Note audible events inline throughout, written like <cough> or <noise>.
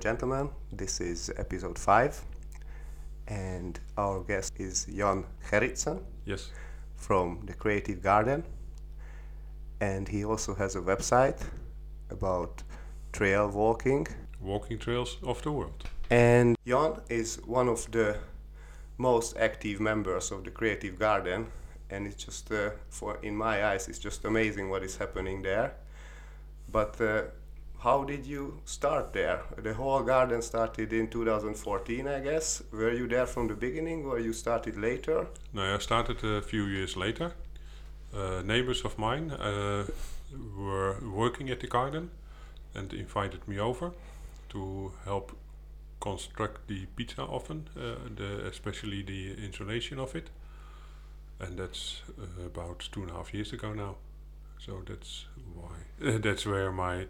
and gentlemen, this is episode 5, and our guest is Jan Gerritsen Yes. from the Creative Garden, and he also has a website about trail walking. Walking trails of the world. And Jan is one of the most active members of the Creative Garden, and it's just, uh, for in my eyes, it's just amazing what is happening there. But uh, how did you start there? The whole garden started in 2014, I guess. Were you there from the beginning, or you started later? No, I started a few years later. Uh, neighbors of mine uh, were working at the garden and invited me over to help construct the pizza oven, uh, the, especially the installation of it. And that's uh, about two and a half years ago now. So that's why <laughs> that's where my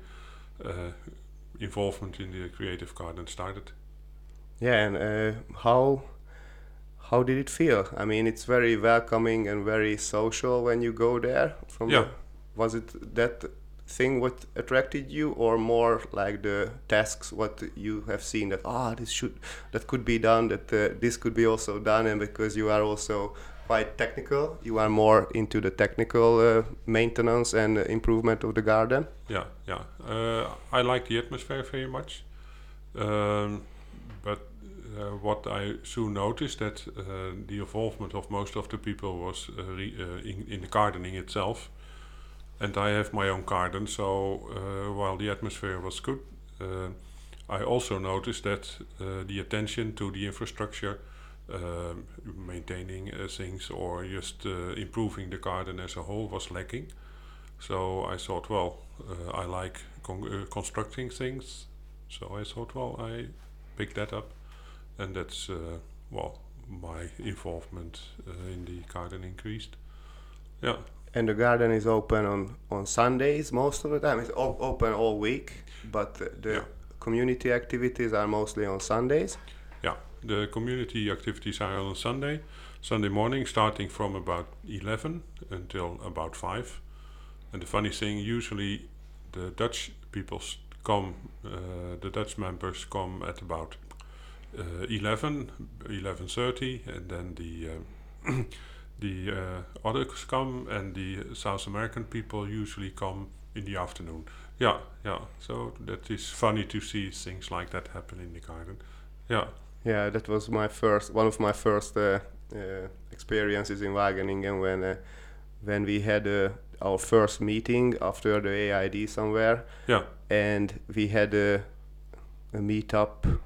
involvement in the creative garden started. Yeah, and uh, how how did it feel? I mean, it's very welcoming and very social when you go there. From Yeah. the, was it that thing what attracted you, or more like the tasks what you have seen that ah this should that could be done, that uh, this could be also done, and because you are also quite technical, you are more into the technical uh, maintenance and improvement of the garden. Yeah, yeah. Uh, I like the atmosphere very much, um, but uh, what I soon noticed that uh, the involvement of most of the people was uh, uh, in, in the gardening itself, and I have my own garden. So while the atmosphere was good, I also noticed that the attention to the infrastructure. Um maintaining uh, things or just uh, improving the garden as a whole was lacking. So I thought, well, uh, I like con- uh, constructing things. So I thought, well, I picked that up, and that's uh, well, my involvement uh, in the garden increased. Yeah, And the garden is open on, on Sundays most of the time. It's o- open all week, but the Yeah. community activities are mostly on Sundays. The community activities are on Sunday, Sunday morning, starting from about eleven until about five. And the funny thing, usually the Dutch people come, uh, the Dutch members come at about uh, 11, 11.30 and then the um, <clears throat> the uh, others come and the South American people usually come in the afternoon. Yeah, yeah. So that is funny to see things like that happen in the garden. Yeah, Yeah, that was my first one of my first uh, uh, experiences in Wageningen when uh, when we had uh, our first meeting after the AID somewhere, yeah, and we had a, a meetup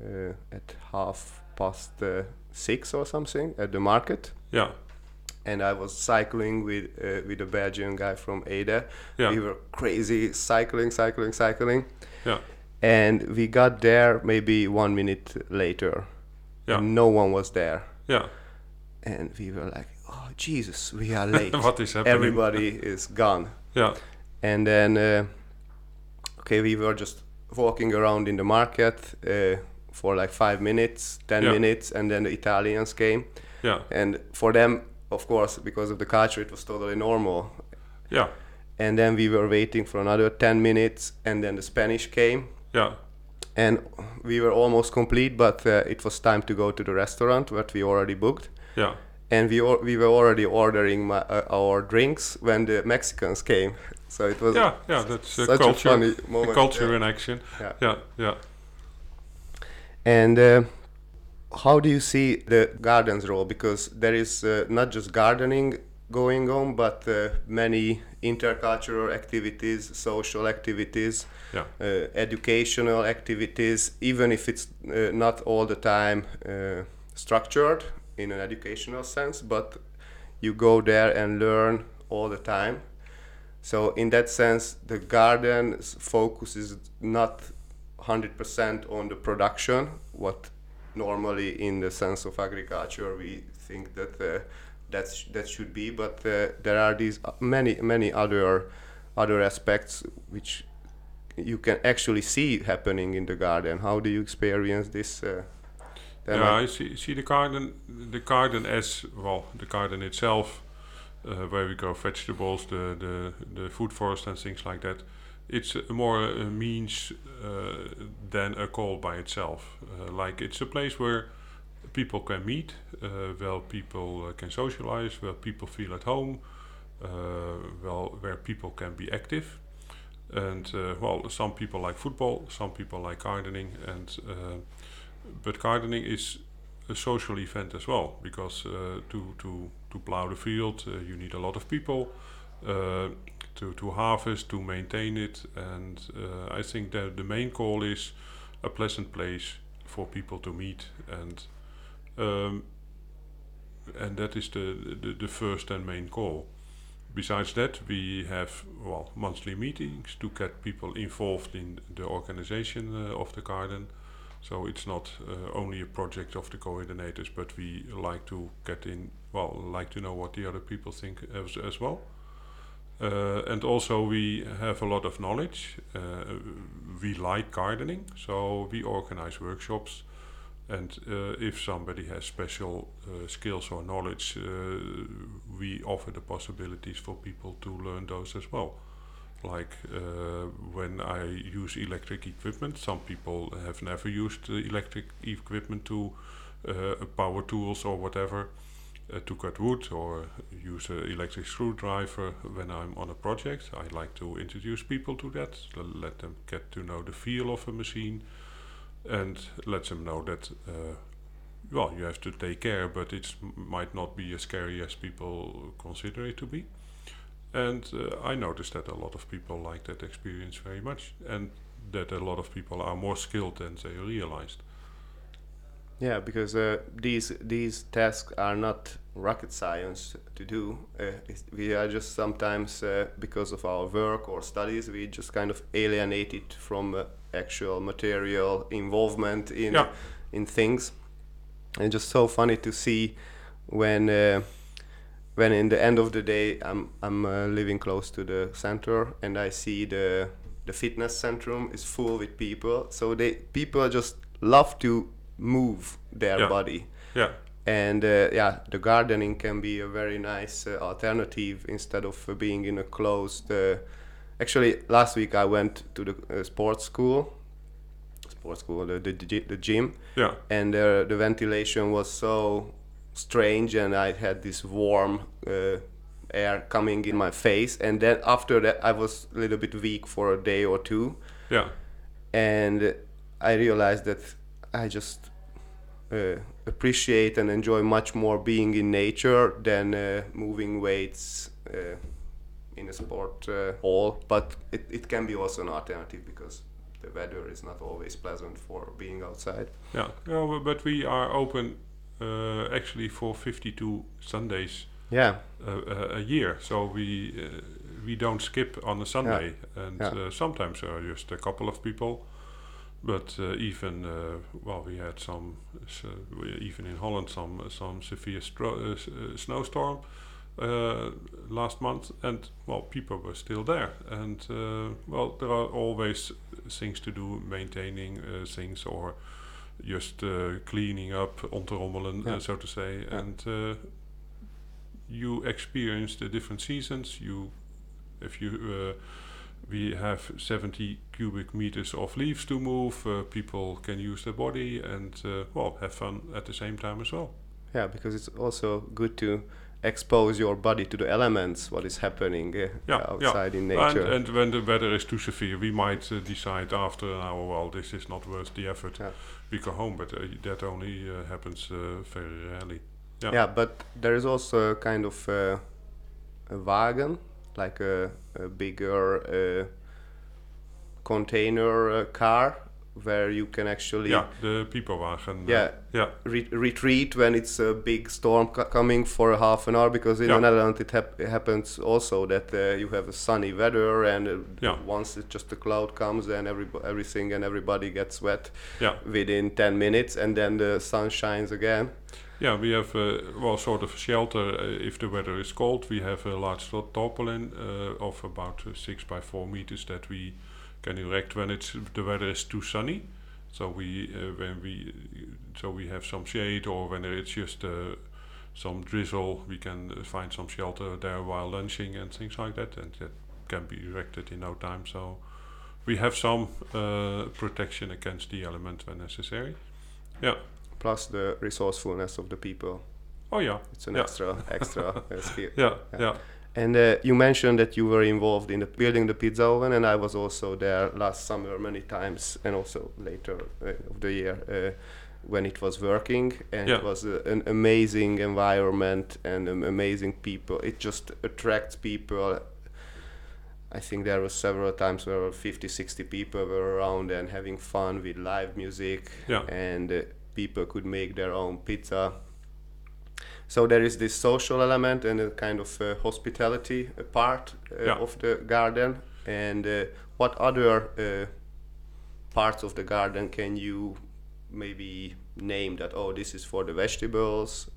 uh, at half past uh, six or something at the market. yeah, and I was cycling with uh, with a Belgian guy from Ada. yeah, We were crazy cycling, cycling, cycling, yeah, and we got there maybe one minute later. Yeah. And no one was there, yeah. and we were like, "Oh Jesus, we are <laughs> late! what is happening? Everybody is gone." Yeah, And then, uh, okay, we were just walking around in the market uh, for like five minutes, ten Yeah. minutes, and then the Italians came, yeah, and for them, of course, because of the culture, it was totally normal. yeah, and then we were waiting for another 10 minutes and then the spanish came yeah, and we were almost complete but uh, it was time to go to the restaurant that we already booked yeah. and we, or- we were already ordering my, uh, our drinks when the mexicans came <laughs> so it was Yeah, yeah, that's a such a culture, funny a culture yeah. in action. Yeah. Yeah, yeah. and uh, how do you see the gardens role because there is uh, not just gardening going on but uh, many intercultural activities social activities Yeah. uh, educational activities, even if it's uh, not all the time uh, structured in an educational sense, but you go there and learn all the time. So, in that sense, the garden's focus is not 100% on the production, what normally in the sense of agriculture we think that uh, that's, that should be, but uh, there are these uh, many, many other, other aspects which you can actually see happening in the garden. How do you experience this? Uh, yeah, I- see, see the garden, the garden as well, the garden itself, uh, where we grow vegetables, the, the the food forest and things like that. it's more a means uh, than a call by itself. Uh, like it's a place where people can meet, uh, where people uh, can socialize, where people feel at home, uh, well, where people can be active. And uh, well, some people like football, some people like gardening, and but gardening is a social event as well because to to to plow the field you need a lot of people. Uh, to, to harvest, to maintain it. And uh, I think that the main call is a pleasant place for people to meet and um, and that is the, the, the first and main goal. Besides that, we have well monthly meetings to get people involved in the organization uh, of the garden. So it's not uh, only a project of the coordinators, but we like to get in well, like to know what the other people think as, as well. Uh, and also we have a lot of knowledge. Uh, we like gardening, so we organize workshops. And uh, if somebody has special uh, skills or knowledge, uh, we offer the possibilities for people to learn those as well. Like uh, when I use electric equipment, some people have never used electric equipment to power tools or whatever uh, to cut wood or use an electric screwdriver when I'm on a project. I like to introduce people to that, let them get to know the feel of a machine, and let them know that. Uh, well, you have to take care, but it might not be as scary as people consider it to be. And uh, I noticed that a lot of people like that experience very much, and that a lot of people are more skilled than they realized. Yeah, because uh, these these tasks are not rocket science to do. Uh, we are just sometimes uh, because of our work or studies, we just kind of alienated from uh, actual material involvement in yeah. in things, and just so funny to see when. Uh, when in the end of the day, I'm I'm uh, living close to the center, and I see the the fitness centrum is full with people. So they people just love to move their yeah. body. Yeah. And uh, yeah, the gardening can be a very nice uh, alternative instead of uh, being in a closed. Uh, actually, last week I went to the uh, sports school, sports school, the the, the gym. Yeah. And uh, the ventilation was so strange, and I had this warm air coming in my face. And then after that, I was a little bit weak for a day or two. Yeah. And I realized that I just uh, appreciate and enjoy much more being in nature than uh, moving weights uh, in a sport uh, hall. But it, it can be also an alternative because the weather is not always pleasant for being outside. Yeah, yeah but we are open uh, actually for 52 Sundays. Yeah. a year, so we we don't skip on a Sunday, yeah. and yeah. sometimes there are just a couple of people but uh, even uh, well, we had some uh, even in Holland some some severe snowstorm last month, and well, people were still there, and well, there are always things to do, maintaining things or just uh, cleaning up, ontrommelen, yeah. uh, so to say, yeah. and uh, you experience the different seasons. You, if you we have 70 cubic meters of leaves to move. Uh, people can use their body and uh, well have fun at the same time as well. Yeah, because it's also good to expose your body to the elements, what is happening uh, yeah, outside yeah. in nature. And, and, when the weather is too severe, we might uh, decide after an hour, well, this is not worth the effort. Yeah. We go home, but uh, that only uh, happens very rarely. Yeah. yeah, but there is also a kind of a wagon like a, a bigger uh, container uh, car where you can actually yeah the pipowagen yeah yeah re- retreat when it's a big storm co- coming for a half an hour because in yeah. the Netherlands it, hap- it happens also that uh, you have a sunny weather and uh, yeah. once it just the cloud comes then every everything and everybody gets wet yeah. within 10 minutes and then the sun shines again yeah, we have uh, well sort of shelter uh, if the weather is cold. We have a large tarpaulin uh, of about six by four meters that we can erect when it's the weather is too sunny. So we when we so we have some shade, or when it's just some drizzle, we can find some shelter there while lunching and things like that, and that can be erected in no time. So we have some uh, protection against the element when necessary. Yeah. Plus the resourcefulness of the people. Oh yeah. It's an Yeah. extra <laughs> extra uh, skill. Yeah. Yeah. Yeah. And uh, you mentioned that you were involved in the building the pizza oven, and I was also there last summer many times, and also later uh, of the year uh, when it was working. And Yeah. it was uh, an amazing environment and um, amazing people. It just attracts people. I think there were several times where 50, 60 people were around and having fun with live music, Yeah. and uh, people could make their own pizza so there is this social element and a kind of uh, hospitality uh, part uh, Yeah. of the garden and uh, what other uh, parts of the garden can you maybe name that oh this is for the vegetables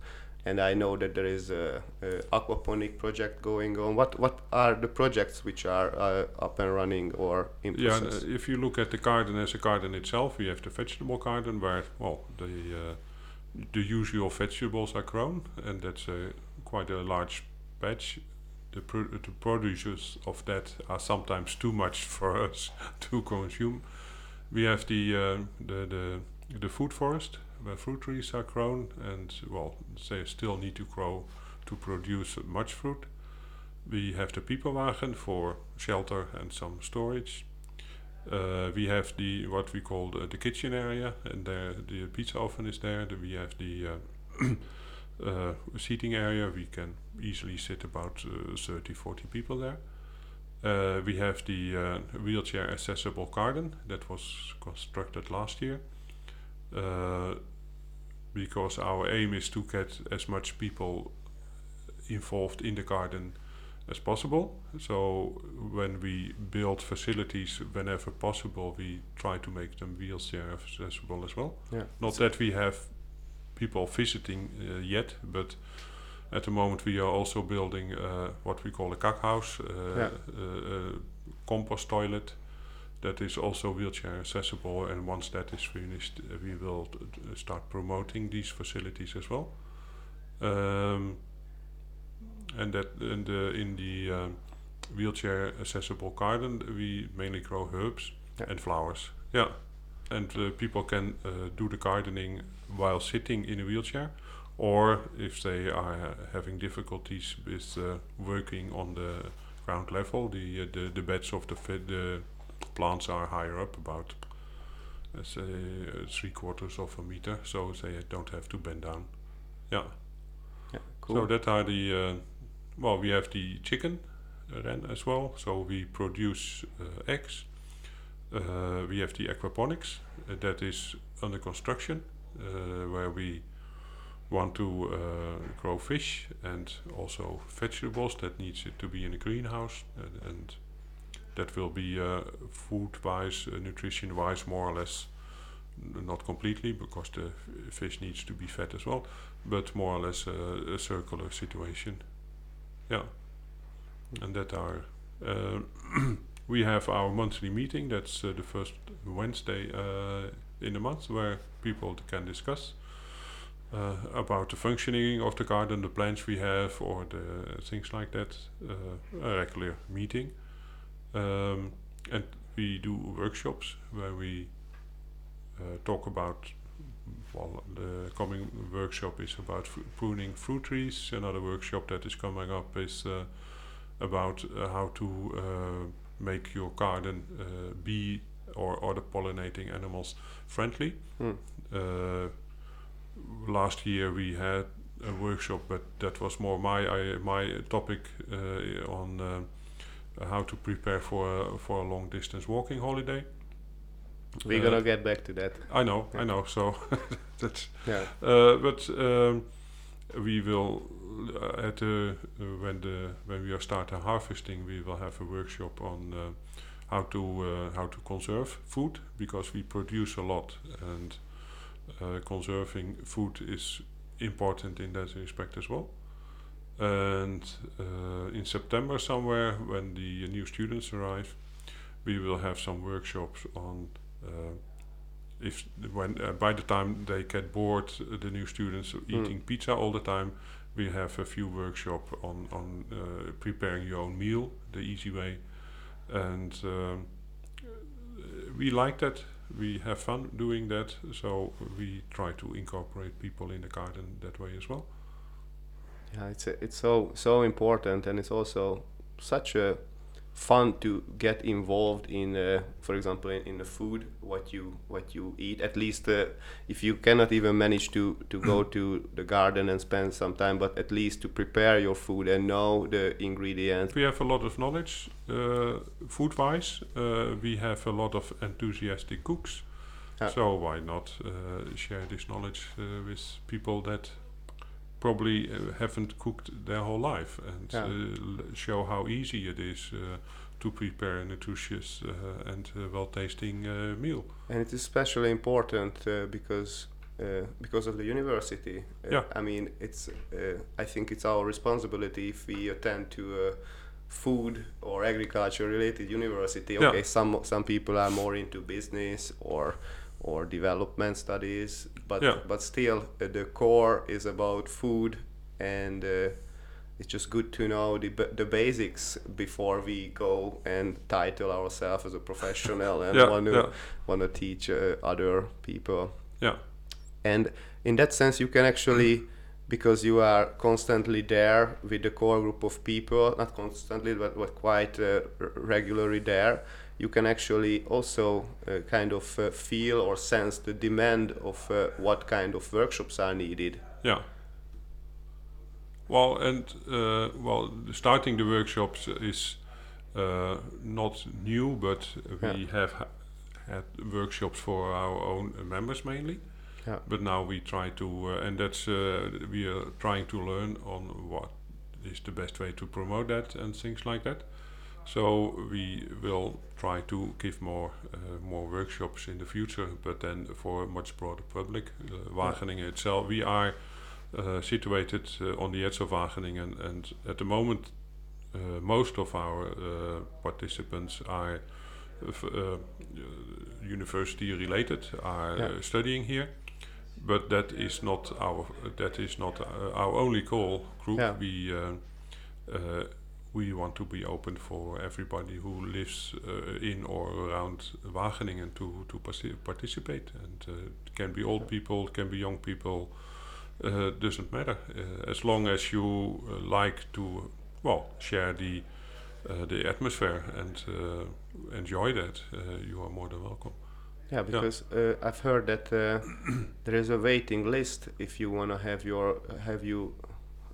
and i know that there is a, a aquaponic project going on what what are the projects which are uh, up and running or in Yeah, process and, uh, if you look at the garden as a garden itself, we have the vegetable garden where, well, the uh, the usual vegetables are grown, and that's a quite a large patch. The, pro- the produces of that are sometimes too much <laughs> for us to consume. We have the uh, the the the food forest where fruit trees are grown, and well, they still need to grow to produce much fruit. We have the Pipowagen for shelter and some storage. Uh, we have the what we call the, the kitchen area, and there the pizza oven is there. We have the uh, <coughs> uh, seating area. We can easily sit about uh, 30, 40 people there. Uh, we have the uh, wheelchair accessible garden that was constructed last year. Because our aim is to get as much people involved in the garden as possible. So when we build facilities, whenever possible, we try to make them wheelchair accessible as well. yeah Not that we have people visiting uh, yet, but at the moment we are also building uh, what we call a kakhouse, uh, Yeah. uh, uh, compost toilet that is also wheelchair accessible. And once that is finished, uh, we will t- start promoting these facilities as well. Um, and that in the in the um, wheelchair accessible garden, we mainly grow herbs Yeah. and flowers. Yeah, and uh, people can uh, do the gardening while sitting in a wheelchair, or if they are uh, having difficulties with uh, working on the ground level, the uh, the, the beds of the the plants are higher up, about let's say uh, three quarters of a meter, so they don't have to bend down. Yeah. yeah cool So that are the uh, well, we have the chicken then as well. So we produce uh, eggs. Uh, we have the aquaponics uh, that is under construction, uh, where we want to uh, grow fish and also vegetables that needs it to be in a greenhouse and, and that will be uh, food-wise, uh, nutrition-wise, more or less, not completely because the fish needs to be fed as well, but more or less uh, a circular situation. Yeah, and that are uh, <clears throat> we have our monthly meeting. That's uh, the first Wednesday uh, in the month where people can discuss about the functioning of the garden, the plans we have, or the things like that. A regular meeting, um, and we do workshops where we uh, talk about. Well, the coming workshop is about f- pruning fruit trees. Another workshop that is coming up is uh, about uh, how to uh, make your garden uh, bee or other pollinating animals friendly. Uh, last year we had a workshop, but that was more my I, my topic uh, on uh, how to prepare for a, for a long distance walking holiday. we're Uh, gonna get back to that I know, Yeah. I know. So <laughs> that's yeah uh, but um, we will uh, at the uh, when the when we are starting harvesting, we will have a workshop on uh, how to uh, how to conserve food because we produce a lot and uh, conserving food is important in that respect as well. And uh, in September somewhere, when the new students arrive, we will have some workshops on uh, if when uh, by the time they get bored, the new students eating pizza all the time, we have a few workshop on on uh, preparing your own meal, the easy way, and um, we like that. We have fun doing that, so we try to incorporate people in the garden that way as well. Yeah, it's a, it's so so important, and it's also such a fun to get involved in uh, for example in, in, the food what you what you eat. At least uh, if you cannot even manage to to go to the garden and spend some time but at least to prepare your food and know the ingredients. We have a lot of knowledge uh, food wise uh, we have a lot of enthusiastic cooks. So why not uh, share this knowledge uh, with people that probably uh, haven't cooked their whole life and yeah. uh, show how easy it is uh, to prepare a nutritious uh, and uh, well-tasting uh, meal. And it is especially important because because of the university. yeah. I mean, it's I think it's our responsibility if we attend to a food or agriculture related university. Okay, yeah. some some people are more into business or or development studies, but yeah. but still uh, the core is about food, and uh, it's just good to know the the basics before we go and title ourselves as a professional and <laughs> yeah, want to yeah. want to teach uh, other people. Yeah, and in that sense, you can actually. Because you are constantly there with the core group of people, not constantly, but, but quite uh, regularly there, you can actually also uh, kind of uh, feel or sense the demand of uh, what kind of workshops are needed. Yeah. Well, and uh, well, starting the workshops is uh, not new, but we yeah. have ha had workshops for our own members mainly. Yeah. But now we try to, uh, and that's we are trying to learn on what is the best way to promote that and things like that. So we will try to give more uh, more workshops in the future, but then for a much broader public. Uh, Wageningen itself, we are uh, situated uh, on the edge of Wageningen, and at the moment, uh, most of our uh, participants are university related, are yeah. studying here. But that is not our that is not our only call group. Yeah. We we want to be open for everybody who lives uh, in or around Wageningen to to participate. And uh, it can be old people, it can be young people. Uh, doesn't matter uh, as long as you uh, like to well share the uh, the atmosphere and enjoy that. you are more than welcome. Yeah, because yeah. I've heard that <clears throat> there is a waiting list if you want to have your have you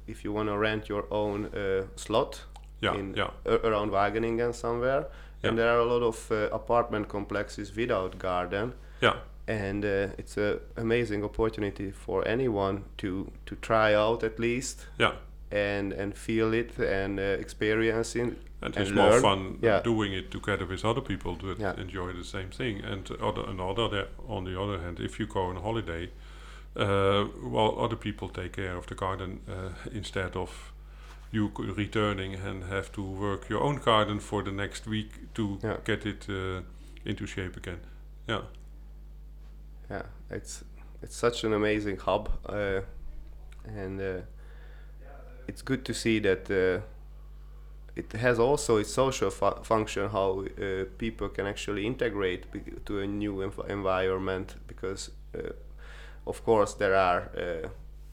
if you want to rent your own slot yeah, in yeah. around Wageningen somewhere, yeah. and there are a lot of uh, apartment complexes without garden. Yeah. And uh, it's an amazing opportunity for anyone to to try out at least. Yeah. And and feel it and uh, experience it. And, and it's learn. more fun yeah. doing it together with other people to yeah. enjoy the same thing. And other, on the other hand, if you go on holiday, uh, well, other people take care of the garden uh, instead of you returning and have to work your own garden for the next week to yeah. get it uh, into shape again. Yeah. Yeah, it's it's such an amazing hub, uh, and uh, it's good to see that uh, it has also its social fu- function. How uh, people can actually integrate to a new env- environment because, uh, of course, there are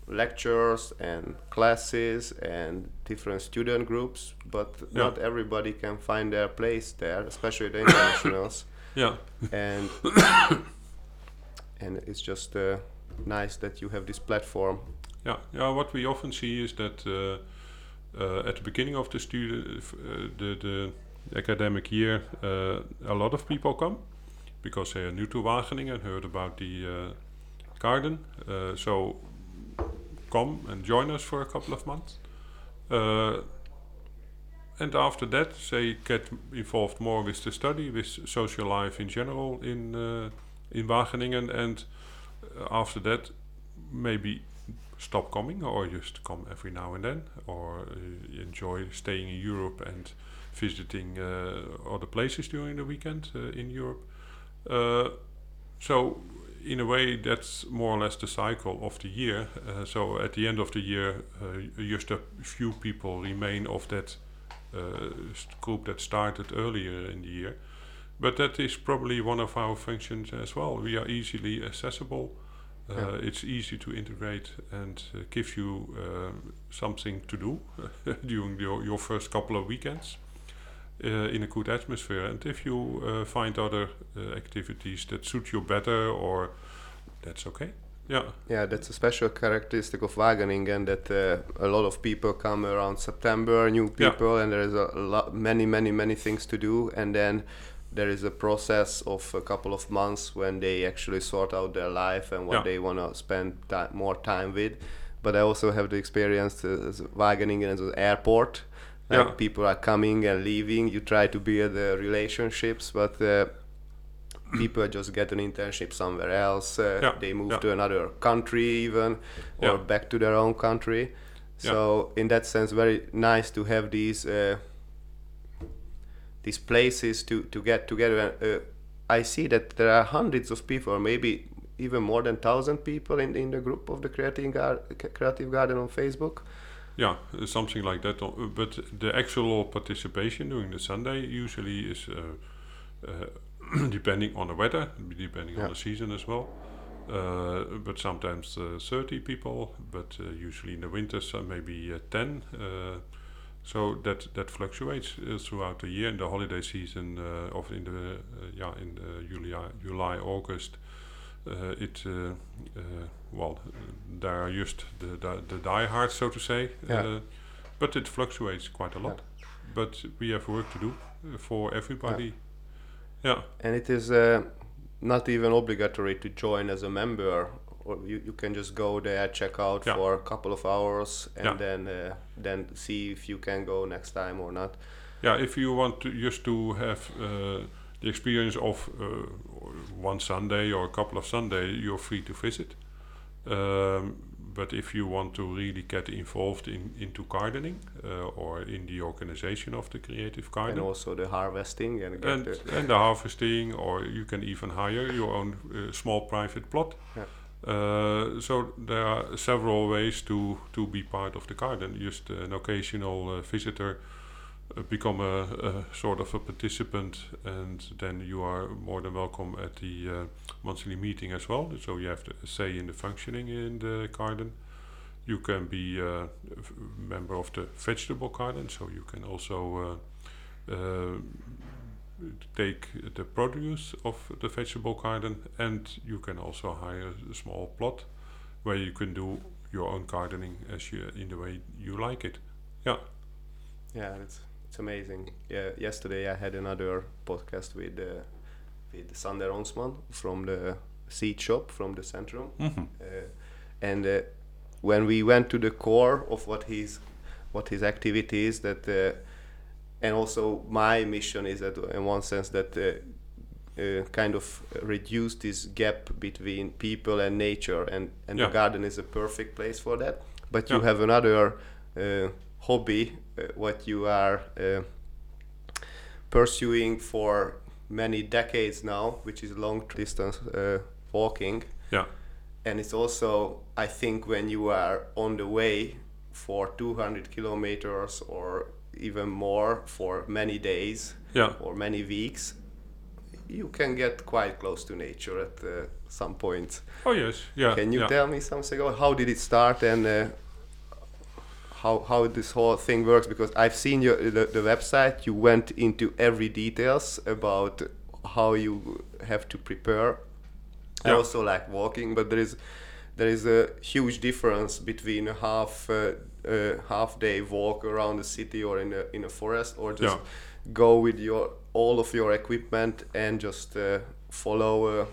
lectures and classes and different student groups, but yeah. not everybody can find their place there, especially the <coughs> internationals. Yeah. And <coughs> and it's just uh, nice that you have this platform. Yeah, yeah. What we often see is that uh, uh, at the beginning of the student, uh, the the academic year, uh, a lot of people come because they are new to Wageningen and heard about the uh, garden. so come and join us for a couple of months. Uh, and after that, they get involved more with the study, with social life in general in uh, in Wageningen, and uh, after that, maybe stop coming or just come every now and then, or uh, enjoy staying in Europe and visiting uh, other places during the weekend uh, in Europe. so in a way, that's more or less the cycle of the year. Uh, so at the end of the year, uh, just a few people remain of that uh, group that started earlier in the year. but that is probably one of our functions as well. We are easily accessible. Uh, Yeah. It's easy to integrate and uh, gives you something to do <laughs> during your, your first couple of weekends in a good atmosphere. And if you uh, find other uh, activities that suit you better, or that's okay. Yeah, Yeah, that's a special characteristic of Wageningen that uh, a lot of people come around September, new Yeah. people, and there is a lot, many, many, many things to do, and then there is a process of a couple of months when they actually sort out their life and what Yeah. they want to spend more time with. But I also have the experience as Wageningen as an airport. Like Yeah. people are coming and leaving. You try to build the relationships, but uh, people just get an internship somewhere else. Uh, Yeah, They move yeah. to another country even, or back to their own country. Yeah. So in that sense, very nice to have these uh, these places to to get together. And, uh, I see that there are hundreds of people, or maybe even more than thousand people in in the group of the Creative, Gar- Creative Garden on Facebook. Yeah, something like that. Uh, But the actual participation during the Sunday usually is uh, uh, <clears throat> depending on the weather, depending Yeah. on the season as well. Uh, but sometimes uh, 30 people, but uh, usually in the winters maybe uh, 10. Uh, so that that fluctuates uh, throughout the year. In the holiday season, uh, of in the uh, yeah in the July, July August, it uh, uh, well there are just the the, the diehards, so to say. Yeah. Uh, but it fluctuates quite a lot. Yeah. But we have work to do for everybody. Yeah. and it is uh, not even obligatory to join as a member or you, you can just go there check out Yeah. for a couple of hours and Yeah. then uh, then see if you can go next time or not Yeah, if you want to just to have uh, the experience of uh, one Sunday or a couple of Sunday, you're free to visit. Um, but if you want to really get involved in into gardening uh, or in the organization of the creative garden, and also the harvesting and, and, the, and the harvesting, or you can even hire your own uh, small private plot. Yeah. Uh, so there are several ways to, to be part of the garden. Just an occasional uh, visitor, become a, a sort of a participant, and then you are more than welcome at the uh, monthly meeting as well. So you have a say in the functioning in the garden. You can be a f- member of the vegetable garden, so you can also uh, uh, take the produce of the vegetable garden and you can also hire a small plot where you can do your own gardening as you in the way you like it. Yeah. yeah it's it's amazing. Yeah yesterday i had another podcast with uh, with sander onsman from the seed shop from the centrum. Mm-hmm. uh, and uh, when we went to the core of what his what his activity is that uh, and also my mission is that in one sense that uh, uh, kind of reduce this gap between people and nature. And and Yeah. the garden is a perfect place for that. But you have another uh, hobby uh, what you are uh, pursuing for many decades now which is long distance uh, walking Yeah. and it's also i think when you are on the way for 200 kilometers or even more for many days Yeah. or many weeks you can get quite close to nature at uh, some point Oh yes. Yeah. can you yeah. tell me something about how did it start and uh, how how this whole thing works because i've seen your the, the website. You went into every details about how you have to prepare. I also like walking but there is there is a huge difference between a half uh, uh, half day walk around the city or in a in a forest or just Yeah. go with your all of your equipment and just uh, follow uh,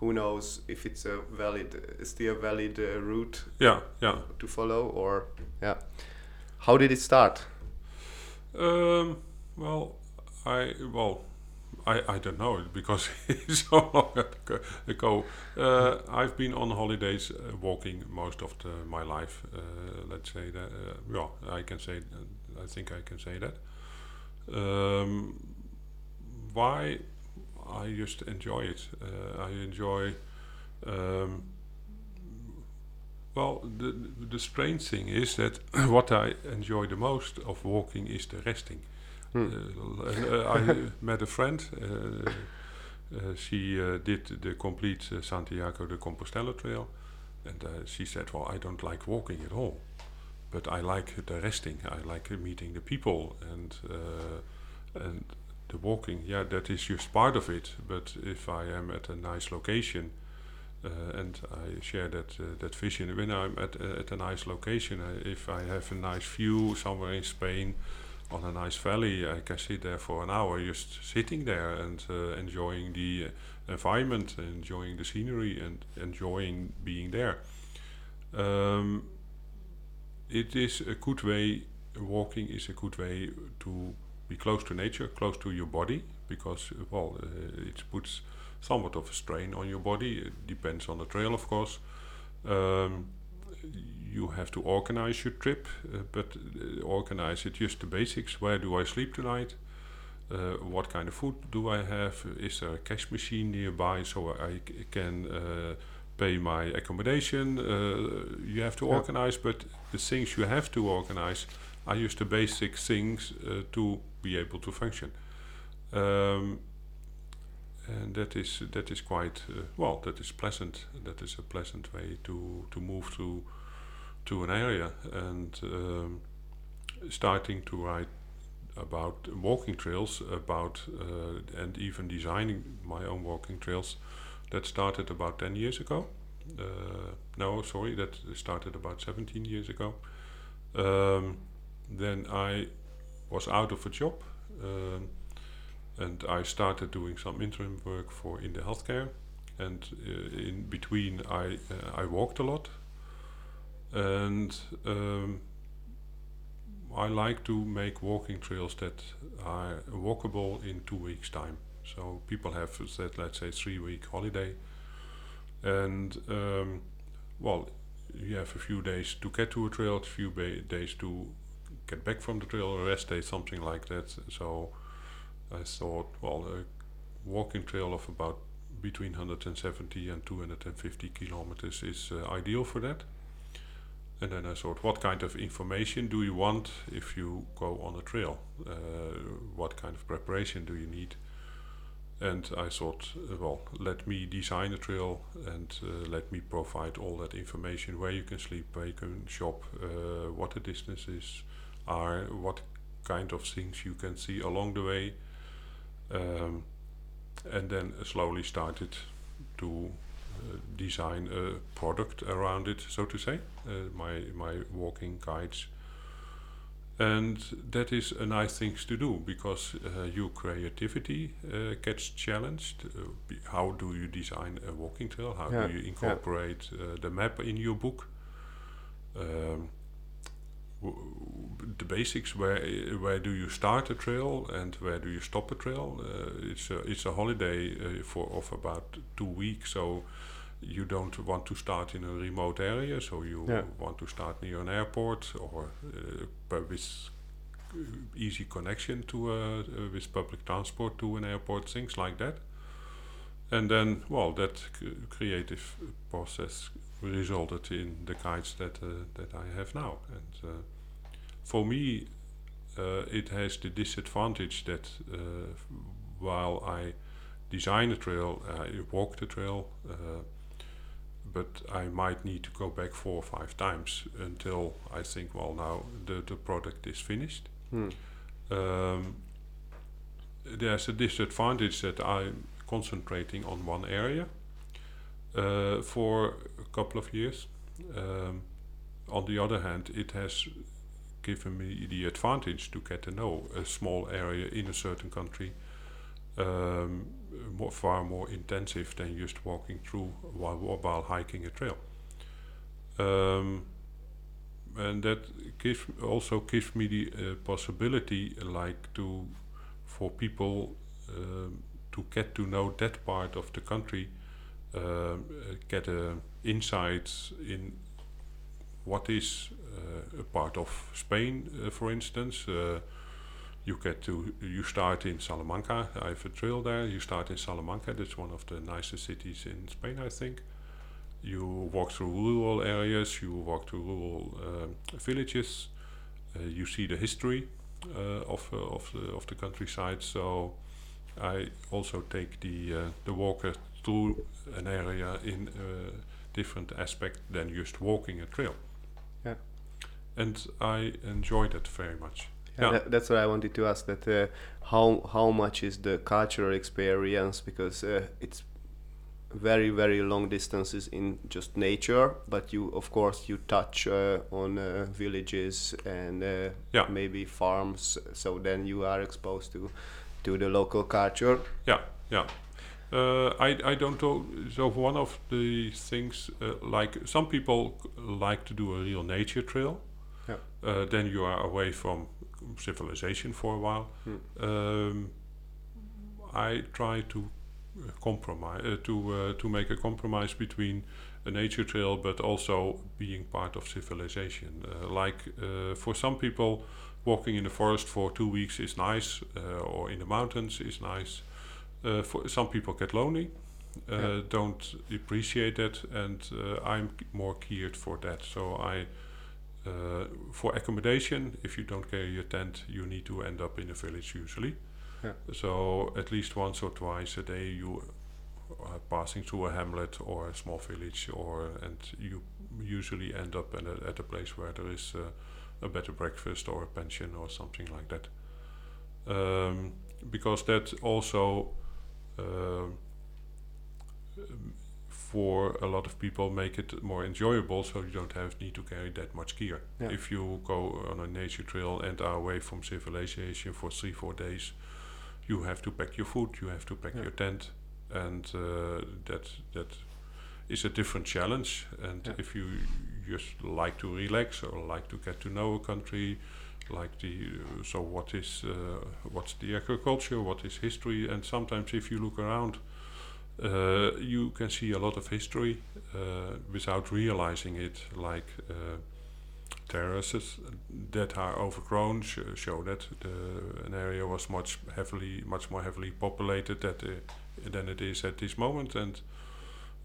who knows if it's a valid still a valid uh, route Yeah. Yeah. to follow or yeah how did it start Um, well, I well, I, I don't know because <laughs> it's so long ago- ago. Uh, I've been on holidays uh, walking most of the, my life. Uh, let's say that. Uh, yeah, I can say. I think I can say that. Um, why? I just enjoy it. Uh, I enjoy. Um, well, the the strange thing is that <clears throat> what I enjoy the most of walking is the resting. Uh, and, uh, I <laughs> met a friend. Uh, uh, she uh, did the complete uh, Santiago de Compostela trail, and she said, "Well, I don't like walking at all, but I like the resting. I like meeting the people and and the walking. Yeah, that is just part of it. But if I am at a nice location." Uh, and I share that uh, that vision. When I'm at uh, at a nice location, if I have a nice view somewhere in Spain, on a nice valley, I can sit there for an hour just sitting there and uh, enjoying the uh, environment, enjoying the scenery, and enjoying being there. Um, it is a good way, walking is a good way to be close to nature, close to your body, because, well, uh, it puts somewhat of a strain on your body. It depends on the trail, of course. Um, you have to organize your trip, uh, but uh, organize it just the basics. Where do I sleep tonight? Uh, what kind of food do I have? Is there a cash machine nearby so I can uh, pay my accommodation? Uh, you have to organize, but the things you have to organize are use the basic things uh, to be able to function. Um, and that is that is quite well. That is pleasant. That is a pleasant way to to move to to an area and um, starting to write about walking trails about uh, and even designing my own walking trails that started about 10 years ago uh, no sorry that started about 17 years ago um, then I was out of a job um, and I started doing some interim work for in the healthcare. And uh, in between I uh, I walked a lot. And um, I like to make walking trails that are walkable in two weeks time. So people have said, let's say, three week holiday, and um, well, you have a few days to get to a trail, a few days to get back from the trail, a rest day, something like that. So I thought, well, a walking trail of about between 170 and 250 kilometers is uh, ideal for that. And then I thought, what kind of information do you want if you go on a trail? Uh, what kind of preparation do you need? And I thought, uh, well, let me design a trail and uh, let me provide all that information where you can sleep, where you can shop, uh, what the distances are, what kind of things you can see along the way. Um, and then slowly started to uh, design a product around it, so to say, uh, my, my walking guides. And that is a nice thing to do because uh, your creativity gets challenged. how do you design a walking trail? How yeah. do you incorporate yeah. the map in your book? Um, the basics where where do you start a trail and where do you stop a trail uh, it's a it's a holiday uh, for of about two weeks so you don't want to start in a remote area so you yeah. want to start near an airport or uh, with easy connection to uh, with public transport to an airport things like that and then well that creative process resulted in the guides that uh, that I have now. And uh, for me, uh, it has the disadvantage that while I design a trail, I walk the trail, but I might need to go back four or five times until I think, well, now the, the product is finished. Hmm. Um, there's a disadvantage that I'm concentrating on one area uh, for couple of years. Um, on the other hand, it has given me the advantage to get to know a small area in a certain country um, more, far more intensive than just walking through while, while hiking a trail. Um, and that gives also gives me the uh, possibility, like to, for people um, to get to know that part of the country get a insight in what is uh, a part of Spain, uh, for instance. you get to you start in Salamanca. I have a trail there. You start in Salamanca. That's one of the nicest cities in Spain, I think. You walk through rural areas. You walk through rural uh, villages. Uh, you see the history uh, of uh, of the of the countryside. So I also take the uh, the walker through an area in a different aspect than just walking a trail. Yeah. And I enjoy that very much. Yeah, Yeah. that- that's what I wanted to ask. That uh, how how much is the cultural experience because uh, it's very very long distances in just nature, but you of course you touch uh, on uh, villages and uh, Yeah. maybe farms, so then you are exposed to to the local culture. Yeah, yeah. Uh, I I don't know. So one of the things uh, like some people like to do a real nature trail. Yeah. Uh, then you are away from civilization for a while. Hmm. Um, I try to uh, compromise uh, to uh, to make a compromise between a nature trail, but also being part of civilization. Uh, like uh, for some people, walking in the forest for two weeks is nice, uh, or in the mountains is nice. Uh, for some people get lonely, uh, Yeah. don't appreciate that, and uh, I'm more geared for that. So I. Uh, for accommodation, if you don't carry your tent, you need to end up in a village usually. Yeah. So at least once or twice a day, you are passing through a hamlet or a small village, or and you usually end up at a, at a place where there is a better breakfast or a pension or something like that. Um, because that also for a lot of people make it more enjoyable so you don't have need to carry that much gear Yeah. if you go on a nature trail and are away from civilization for three four days you have to pack your food you have to pack Yeah. your tent and uh, that that is a different challenge and Yeah. if you just like to relax or like to get to know a country like the uh, so what is uh, what's the agriculture what is history? And sometimes if you look around uh, you can see a lot of history uh, without realizing it like uh, terraces that are overgrown sh- show that the, an area was much heavily much more heavily populated that, uh, than it is at this moment. And uh,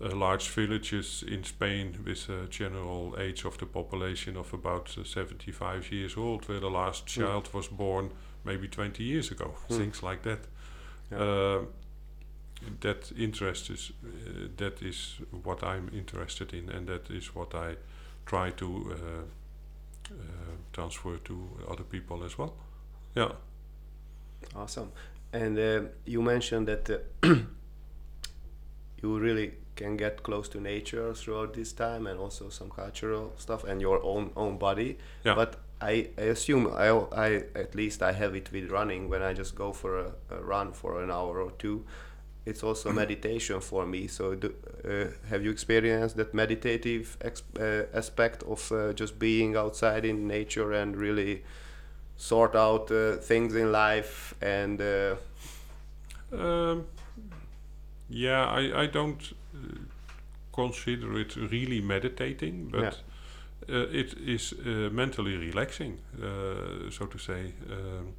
large villages in Spain with a general age of the population of about uh, 75 years old, where the last Hmm. child was born maybe 20 years ago, Hmm. things like that. Yeah. Uh, that interest is uh, that is what I'm interested in, and that is what I try to uh, uh, transfer to other people as well. Yeah. Awesome. And uh, you mentioned that uh, <clears throat> you really can get close to nature throughout this time, and also some cultural stuff, and your own own body. Yeah. But I, I assume I, I at least I have it with running when I just go for a, a run for an hour or two. It's also meditation for me. So, do, uh, have you experienced that meditative uh, aspect of uh, just being outside in nature and really sort out uh, things in life and uh, Um, yeah, I, I don't consider it really meditating, but uh, it is uh, mentally relaxing, uh, so to say. Um,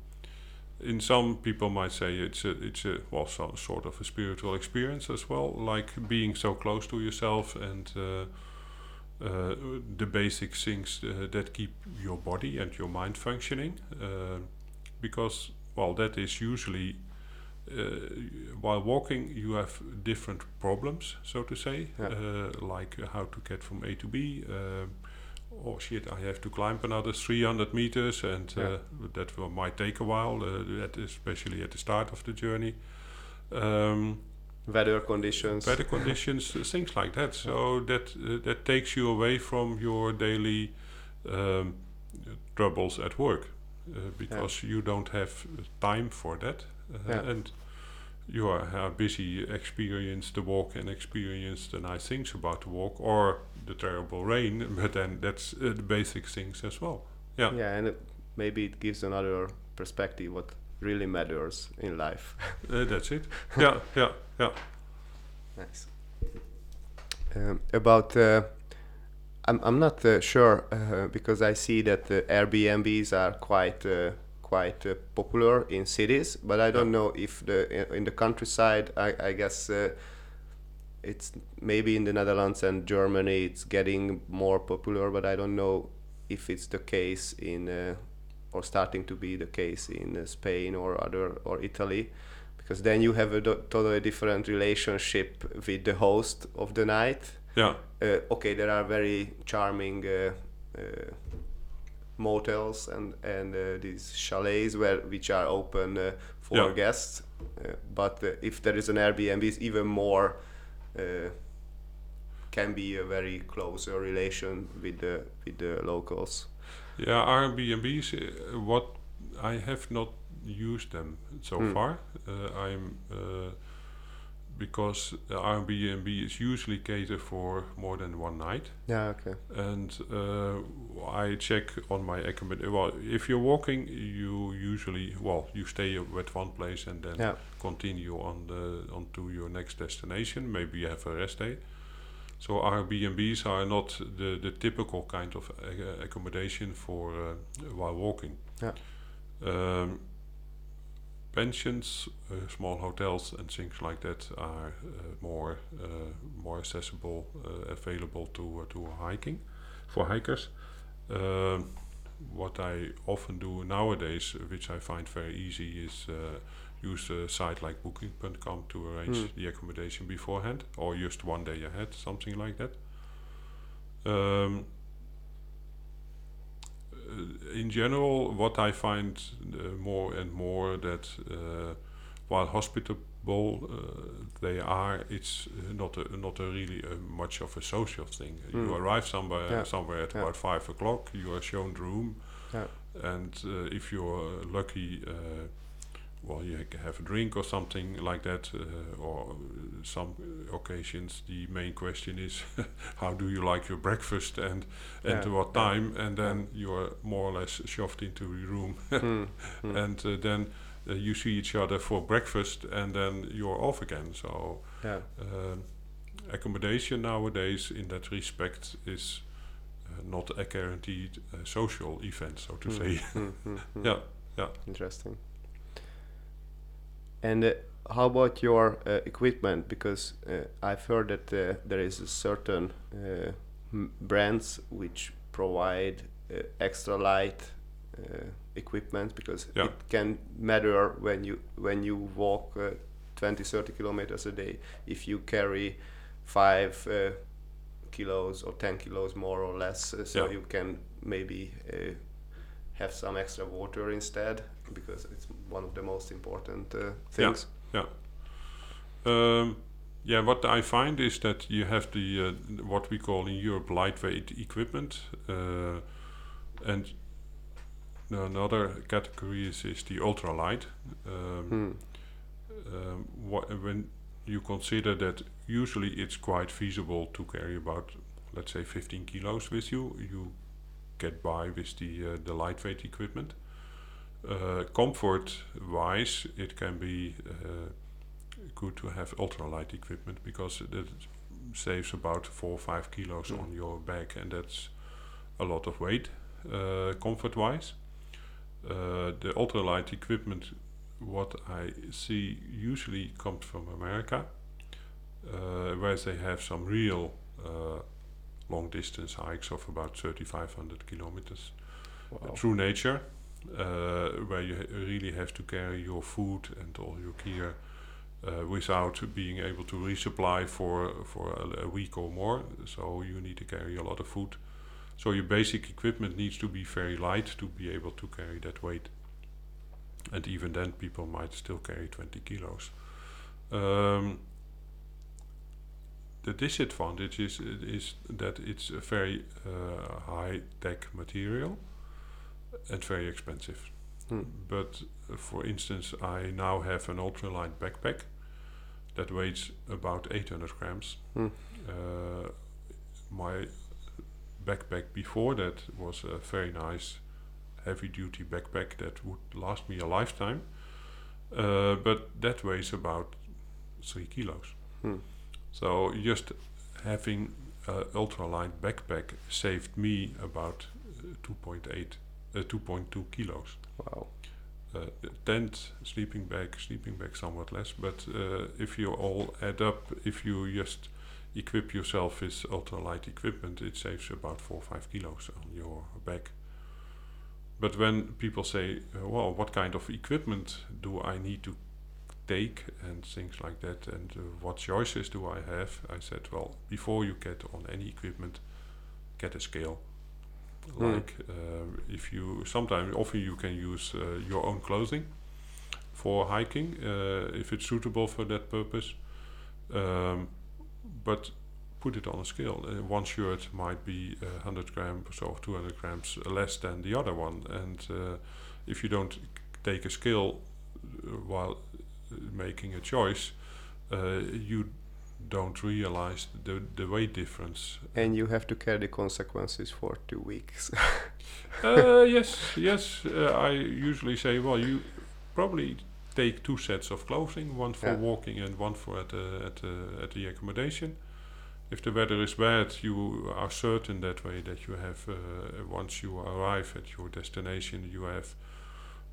in some people might say it's a it's a well so, sort of a spiritual experience as well, like being so close to yourself and uh, uh, the basic things uh, that keep your body and your mind functioning, because well that is usually while walking you have different problems so to say Yeah. uh, like uh, how to get from a to b uh, oh shit i have to climb another 300 meters and uh, Yeah. that will, might take a while uh, that especially at the start of the journey um, weather conditions. weather conditions, uh, <laughs> things like that. So that uh, that takes you away from your daily um, troubles at work uh, because you don't have uh, time for that, uh, Yeah. and you are, are busy experience the walk and experience the nice things about the walk or the terrible rain. <laughs> But then that's uh, the basic things as well. Yeah. yeah, and it, maybe it gives another perspective what really matters in life. <laughs> Uh, that's it. yeah, yeah, yeah. nice. Um, about uh, I'm I'm not uh, sure uh, because I see that the Airbnbs are quite uh, quite uh, popular in cities, but I don't know if the in, in the countryside. I I guess. Uh, it's maybe in the Netherlands and Germany it's getting more popular, but I don't know if it's the case in uh, or starting to be the case in uh, Spain or other or Italy, because then you have a do- totally different relationship with the host of the night. Yeah. Uh, okay, there are very charming uh, uh, motels and and uh, these chalets where which are open uh, for Yeah. guests, uh, but uh, if there is an Airbnb, it's even more. Uh, can be a very closer relation with the with the locals. Yeah, Airbnbs. Uh, what I have not used them so Hmm. far. Uh, I'm uh, because Airbnb is usually catered for more than one night, Yeah. Okay. and uh, I check on my accommodation. Well, if you're walking, you usually well you stay at one place and then Yeah. continue on the on to your next destination. Maybe you have a rest day. So Airbnbs are not the, the typical kind of uh, accommodation for uh, while walking. Yeah. Um, pensions, uh, small hotels, and things like that are uh, more uh, more accessible, uh, available to to hiking for hikers. Um, what I often do nowadays, which I find very easy, is uh, use a site like Booking.com to arrange Hmm. the accommodation beforehand, or just one day ahead, something like that. Um, in general, what I find uh, more and more that uh, while hospitable uh, they are, it's uh, not a, not a really uh, much of a social thing. You Mm. arrive somewhere Yeah. somewhere at Yeah. about five o'clock. You are shown the room, Yeah. and uh, if you're lucky. Well, you ha- have a drink or something like that, uh, or some occasions the main question is, <laughs> how do you like your breakfast and and Yeah, to what time? And then you're more or less shoved into your room, <laughs> Hmm, hmm. and uh, then uh, you see each other for breakfast, and then you're off again. So yeah. um accommodation nowadays, in that respect, is uh, not a guaranteed uh, social event, so to Hmm, say. hmm, hmm, hmm. <laughs> Yeah, yeah. Interesting. And uh, how about your uh, equipment? Because uh, I've heard that uh, there is a certain uh, brands which provide uh, extra light uh, equipment because Yeah. it can matter when you when you walk uh, 20 30 kilometers a day if you carry 5 uh, kilos or 10 kilos more or less uh, so Yeah. you can maybe uh, have some extra water instead because it's one of the most important uh, things. Yeah. Um, yeah, what I find is that you have the uh, what we call in Europe lightweight equipment, uh, and another category is, is the ultralight. Um, Hmm. um, when you consider that usually it's quite feasible to carry about let's say 15 kilos with you, you get by with the uh, the lightweight equipment. Uh, comfort wise, it can be uh, good to have ultralight equipment because that saves about four or five kilos Mm. on your back, and that's a lot of weight uh, comfort wise. Uh, the ultralight equipment, what I see usually comes from America, uh, where they have some real uh, long distance hikes of about 3,500 kilometers Wow. through nature, where you really have to carry your food and all your gear uh, without being able to resupply for for a, a week or more. So you need to carry a lot of food. So your basic equipment needs to be very light to be able to carry that weight. And even then, people might still carry 20 kilos. Um, the disadvantage is, is that it's a very uh, high tech material and very expensive. Hmm. But uh, for instance, I now have an ultralight backpack that weighs about 800 grams. Hmm. Uh, my backpack before that was a very nice heavy duty backpack that would last me a lifetime. Uh, but that weighs about three kilos. Hmm. So just having an ultralight backpack saved me about uh, 2.8, uh, 2.2 kilos. Wow. Uh, tent, sleeping bag, sleeping bag somewhat less. But uh, if you all add up, if you just equip yourself with ultralight equipment, it saves about four or five kilos on your back. but when people say, uh, "Well, what kind of equipment do I need to take?" and things like that, and uh, what choices do I have? I said, "Well, before you get on any equipment, get a scale." Mm. Like uh, if you sometimes often you can use uh, your own clothing for hiking uh, if it's suitable for that purpose. Um, but put it on a scale. Uh, one shirt might be uh, 100 grams or 200 grams less than the other one, and uh, if you don't take a scale while making a choice, you don't realize the the weight difference. And you have to carry the consequences for two weeks. <laughs> uh, yes, yes. Uh, I usually say, well, you probably take two sets of clothing, one for Yeah. walking and one for at the at the, at the accommodation. If the weather is bad, you are certain that way that you have uh, once you arrive at your destination, you have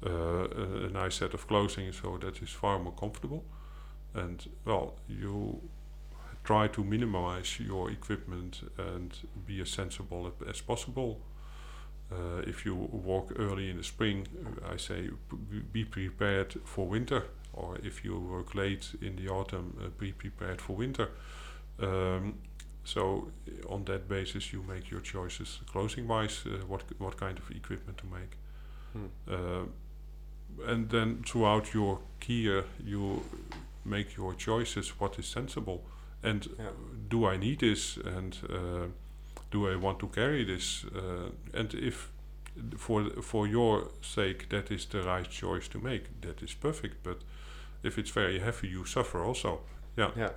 uh, a, a nice set of clothing, so that is far more comfortable. And well, you try to minimize your equipment and be as sensible as, possible. Uh, if you walk early in the spring, I say be prepared for winter. Or if you work late in the autumn, uh, be prepared for winter. Um, so uh, on that basis, you make your choices closing-wise. Uh, what what kind of equipment to make, Hmm. uh, and then throughout your gear, you make your choices. What is sensible, and Yeah. do I need this, and uh, do I want to carry this, uh, and if for for your sake that is the right choice to make, that is perfect. But if it's very heavy, you suffer also. Yeah. yeah,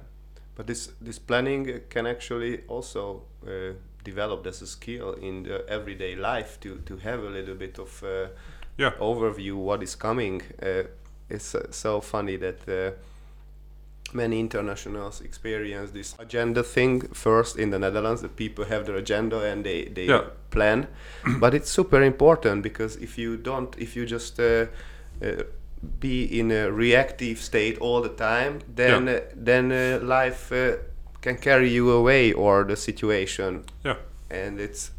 but this this planning uh, can actually also uh, develop as a skill in the everyday life to to have a little bit of uh, Yeah. overview what is coming. Uh, it's uh, so funny that. Many internationals experience this agenda thing first in the Netherlands. The people have their agenda and they, they Yeah. plan, <clears throat> but it's super important because if you don't, if you just uh, uh, be in a reactive state all the time, then Yeah. uh, then uh, life uh, can carry you away or the situation, Yeah. and it's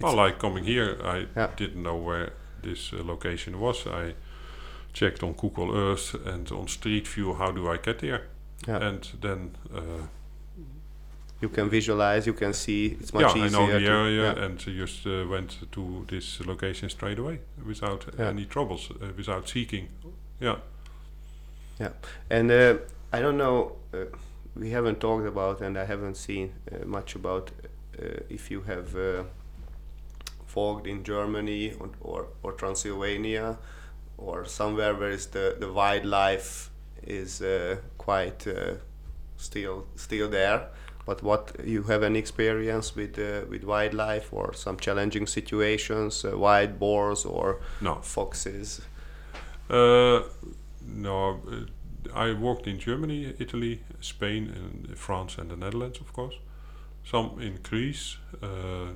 Well, like coming here, I Yeah. didn't know where this uh, location was. I checked on Google Earth and on Street View. How do I get there? Yeah, And then, uh, you can visualize, you can see. It's much yeah, I know the to- area yeah. and just uh, went to this location straight away without Yeah. any troubles, uh, without seeking. Yeah. Yeah, And uh, I don't know, uh, we haven't talked about, and I haven't seen uh, much about uh, if you have uh, walked in Germany or, or, or Transylvania or somewhere where is the, the wildlife is uh, quite uh, still still there. But what you have any experience with uh, with wildlife or some challenging situations, uh, wild boars or No. foxes? Uh, no, I worked in Germany, Italy, Spain, and France, and the Netherlands, of course. Some in Greece. Uh,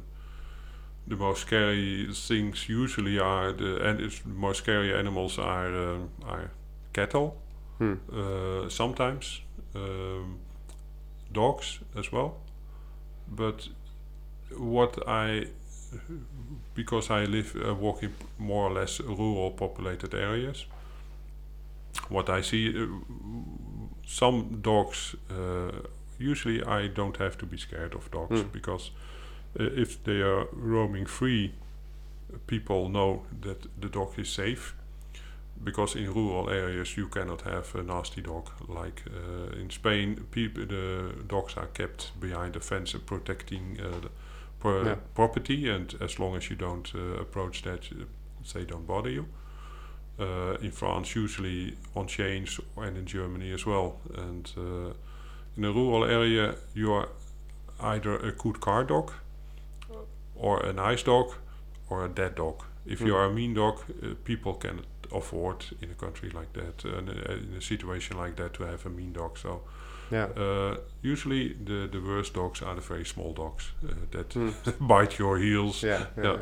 the most scary things usually are the and it's the most scary animals are um, are cattle. Hmm. Uh, sometimes um, dogs as well. But what I because I live uh, walk in more or less rural populated areas. What I see, uh, some dogs. Uh, usually, I don't have to be scared of dogs Mm. because uh, if they are roaming free, people know that the dog is safe. Because in rural areas you cannot have a nasty dog. Like uh, in Spain, peop- the dogs are kept behind a fence and protecting uh, the pro- Yeah. property, and as long as you don't uh, approach that, uh, they don't bother you. Uh, in France, usually on chains, and in Germany as well. And uh, in a rural area, you are either a good car dog, or a nice dog, or a dead dog. If you Mm. are a mean dog, uh, people cannot afford in a country like that, uh, in, a, situation like that, to have a mean dog. So Yeah. uh, usually the the worst dogs are the very small dogs uh, that Hmm. <laughs> bite your heels. Yeah. yeah. Yeah.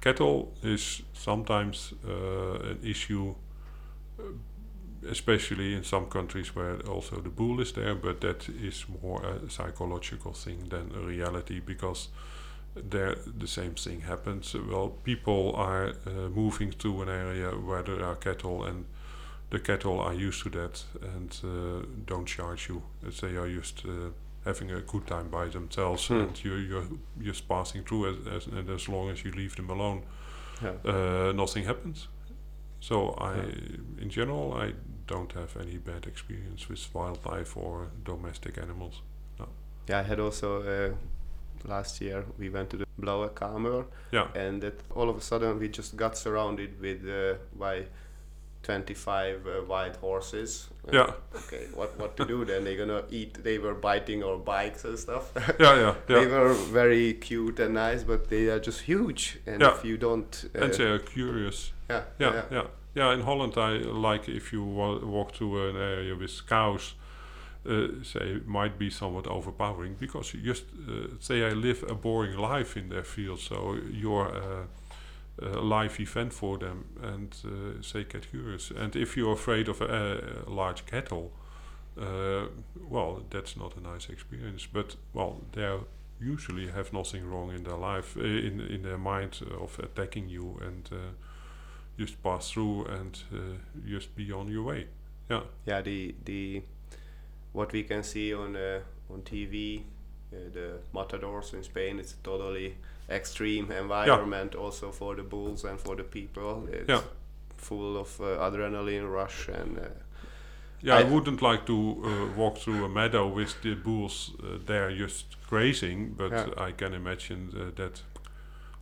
Cattle is sometimes uh, an issue, uh, especially in some countries where also the bull is there, but that is more a psychological thing than a reality because there the same thing happens. Well, people are uh, moving to an area where there are cattle, and the cattle are used to that and uh, don't charge you. As they are used uh, having a good time by themselves, Hmm. and you're, you're just passing through, as, as, and as long as you leave them alone, Yeah. uh, nothing happens. So I, Yeah. in general, I don't have any bad experience with wildlife or domestic animals. Yeah, I had also uh, last year we went to the Blaue Kammer Yeah, and that all of a sudden we just got surrounded with uh, by 25 uh, wild horses. Yeah, Okay, what what to do then? They're gonna eat. They were biting our bikes and stuff. <laughs> yeah, yeah, yeah. they were very cute and nice, but they are just huge. And Yeah. if you don't, uh, and they are curious. yeah, Yeah, yeah, yeah. In Holland, I like if you wa- walk to an area with cows. Uh, say might be somewhat overpowering because you just uh, say I live a boring life in their field, so you're a, a live event for them, and uh, say get curious. And if you're afraid of a, a large cattle, well, that's not a nice experience. But well, they usually have nothing wrong in their life, in in their mind of attacking you, and just pass through and just be on your way. Yeah, yeah. The the what we can see on uh, on TV, uh, the matadors in Spain, it's a totally extreme environment also for the bulls and for the people. It's Yeah. full of uh, adrenaline rush and. Uh, yeah. I, I- wouldn't like to uh, walk through a meadow with the bulls uh, there just grazing, but Yeah. I can imagine that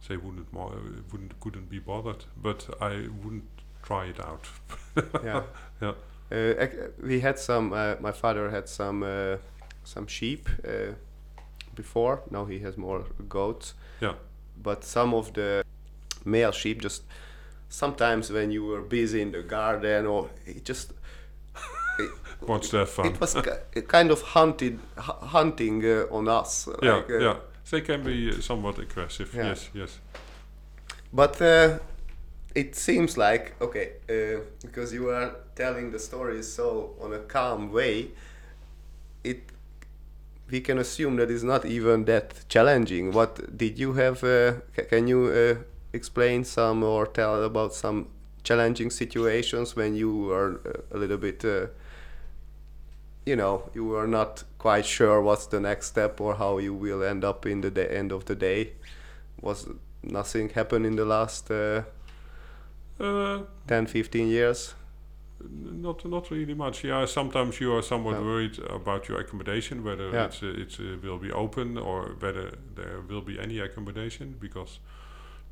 they wouldn't mo- wouldn't couldn't be bothered. But I wouldn't try it out. <laughs> yeah. Yeah. Uh, we had some. Uh, my father had some uh, some sheep uh, before. Now he has more goats. Yeah. But some of the male sheep just sometimes when you were busy in the garden or it just <laughs> Wants to have fun. it was ki- kind of hunted hunting uh, on us. yeah, like, uh, yeah. They can be somewhat aggressive. Yeah. Yes, yes. But uh, it seems like okay uh, because you are telling the story so on a calm way. It we can assume that it's not even that challenging. What did you have? Uh, ca- can you uh, explain some or tell about some challenging situations when you were uh, a little bit? Uh, you know, you were not quite sure what's the next step or how you will end up in the end of the day. Was nothing happen in the last uh, Uh, 10, 15 years? Not not really much. Yeah, sometimes you are somewhat Yeah. worried about your accommodation, whether Yeah. it's uh, it's uh, will be open or whether there will be any accommodation because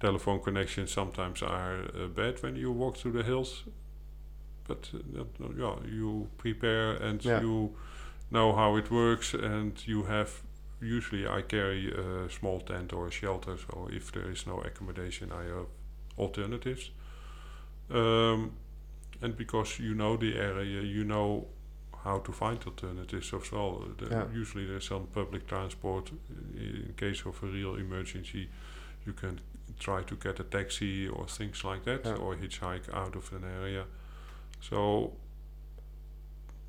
telephone connections sometimes are uh, bad when you walk through the hills. But uh, uh, yeah, you prepare and Yeah. you know how it works, and you have. Usually, I carry a small tent or a shelter, so if there is no accommodation, I have alternatives. Um, and because you know the area, you know how to find alternatives as well. The- Yeah. Usually there's some public transport. In case of a real emergency, you can try to get a taxi or things like that, Yeah. or hitchhike out of an area. So,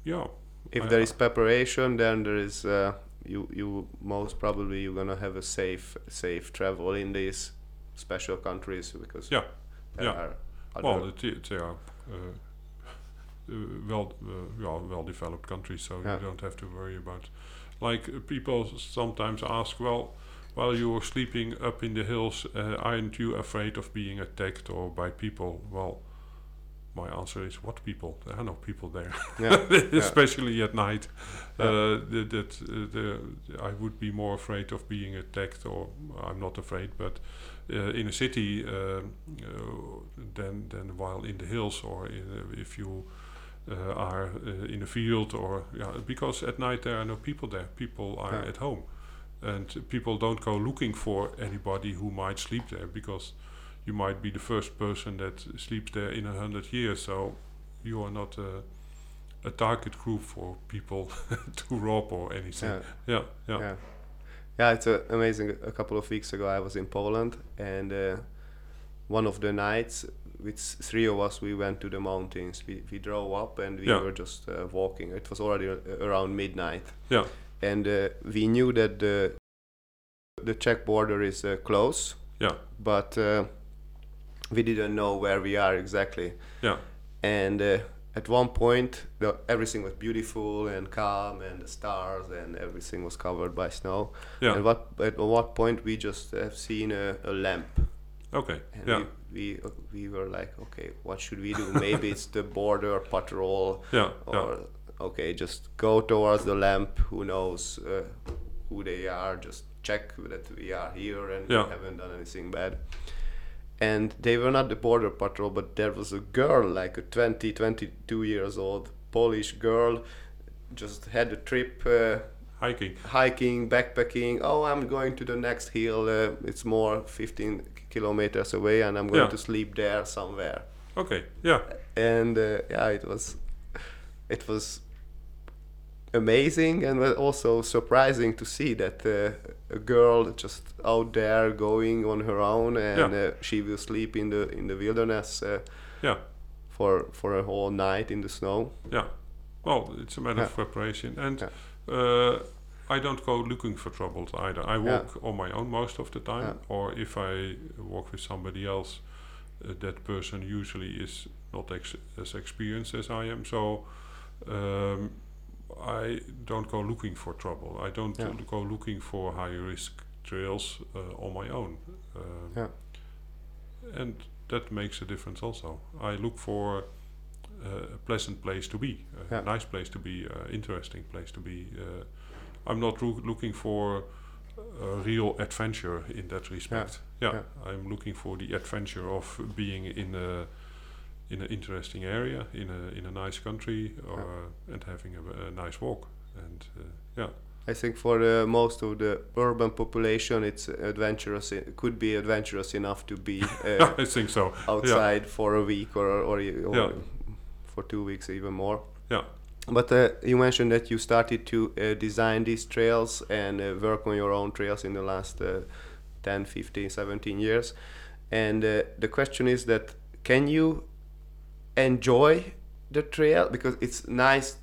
yeah. If I- there is preparation, then there is uh, you you most probably you're gonna have a safe safe travel in these special countries because Yeah, yeah. Well, it, it, they are uh, uh, well, yeah, well-developed countries, so Yeah. you don't have to worry about. Like uh, people sometimes ask, well, while you are sleeping up in the hills, uh, aren't you afraid of being attacked or by people? Well, my answer is, what people? There are no people there, yeah, <laughs> especially at night. Yeah. Uh, th- that uh, the, I would be more afraid of being attacked, or I'm not afraid, but in a city um, uh, than than while in the hills or in, uh, if you uh, are uh, in a field or yeah, because at night there are no people there. People are Yeah. at home, and people don't go looking for anybody who might sleep there because you might be the first person that sleeps there in a hundred years. So you are not a, a target group for people <laughs> to rob or anything. yeah. Yeah, yeah, Yeah, yeah, it's uh, amazing. A couple of weeks ago, I was in Poland, and uh, one of the nights, with three of us, we went to the mountains. We, we drove up, and we Yeah. were just uh, walking. It was already uh, around midnight, yeah, and uh, we knew that the the Czech border is uh, close, Yeah. but uh, we didn't know where we are exactly. Yeah. And uh, at one point, the, everything was beautiful and calm, and the stars and everything was covered by snow. Yeah. And what at what point we just have seen a, a lamp, Okay. and Yeah. we we, we were like, okay, what should we do? Maybe it's the border patrol, Yeah. or Yeah. okay, just go towards the lamp. Who knows uh, who they are? Just check that we are here and Yeah. we haven't done anything bad. And they were not the border patrol, but there was a girl, like a 20, 22 years old Polish girl, just had a trip. Uh, Hiking. hiking, backpacking. Oh, I'm going to the next hill. Uh, it's more 15 kilometers away, and I'm going Yeah. to sleep there somewhere. Okay. Yeah. And uh, yeah, it was, it was amazing and also surprising to see that uh, a girl just out there going on her own, and Yeah. uh, she will sleep in the in the wilderness uh, Yeah. for for a whole night in the snow. Yeah. Well, it's a matter of preparation, and Yeah. uh, I don't go looking for troubles either. I Yeah. walk on my own most of the time, Yeah. or if I walk with somebody else, uh, that person usually is not ex- as experienced as I am. So um, I don't go looking for trouble. I don't Yeah. go looking for high risk trails uh, on my own. Um, Yeah. And that makes a difference also. I look for uh, a pleasant place to be, a Yeah. nice place to be, uh, interesting place to be. Uh, I'm not loo- looking for a real adventure in that respect. Yeah, I'm looking for the adventure of being in a in an interesting area, in a in a nice country, or and having a, a nice walk. And uh, yeah, I think for uh, most of the urban population, it's adventurous. It could be adventurous enough to be <laughs> uh, I think so. outside for a week or or, or Yeah. for two weeks, even more. Yeah. But uh, you mentioned that you started to uh, design these trails and uh, work on your own trails in the last uh, 10, 15, 17 years. And uh, the question is that can you enjoy the trail because it's nice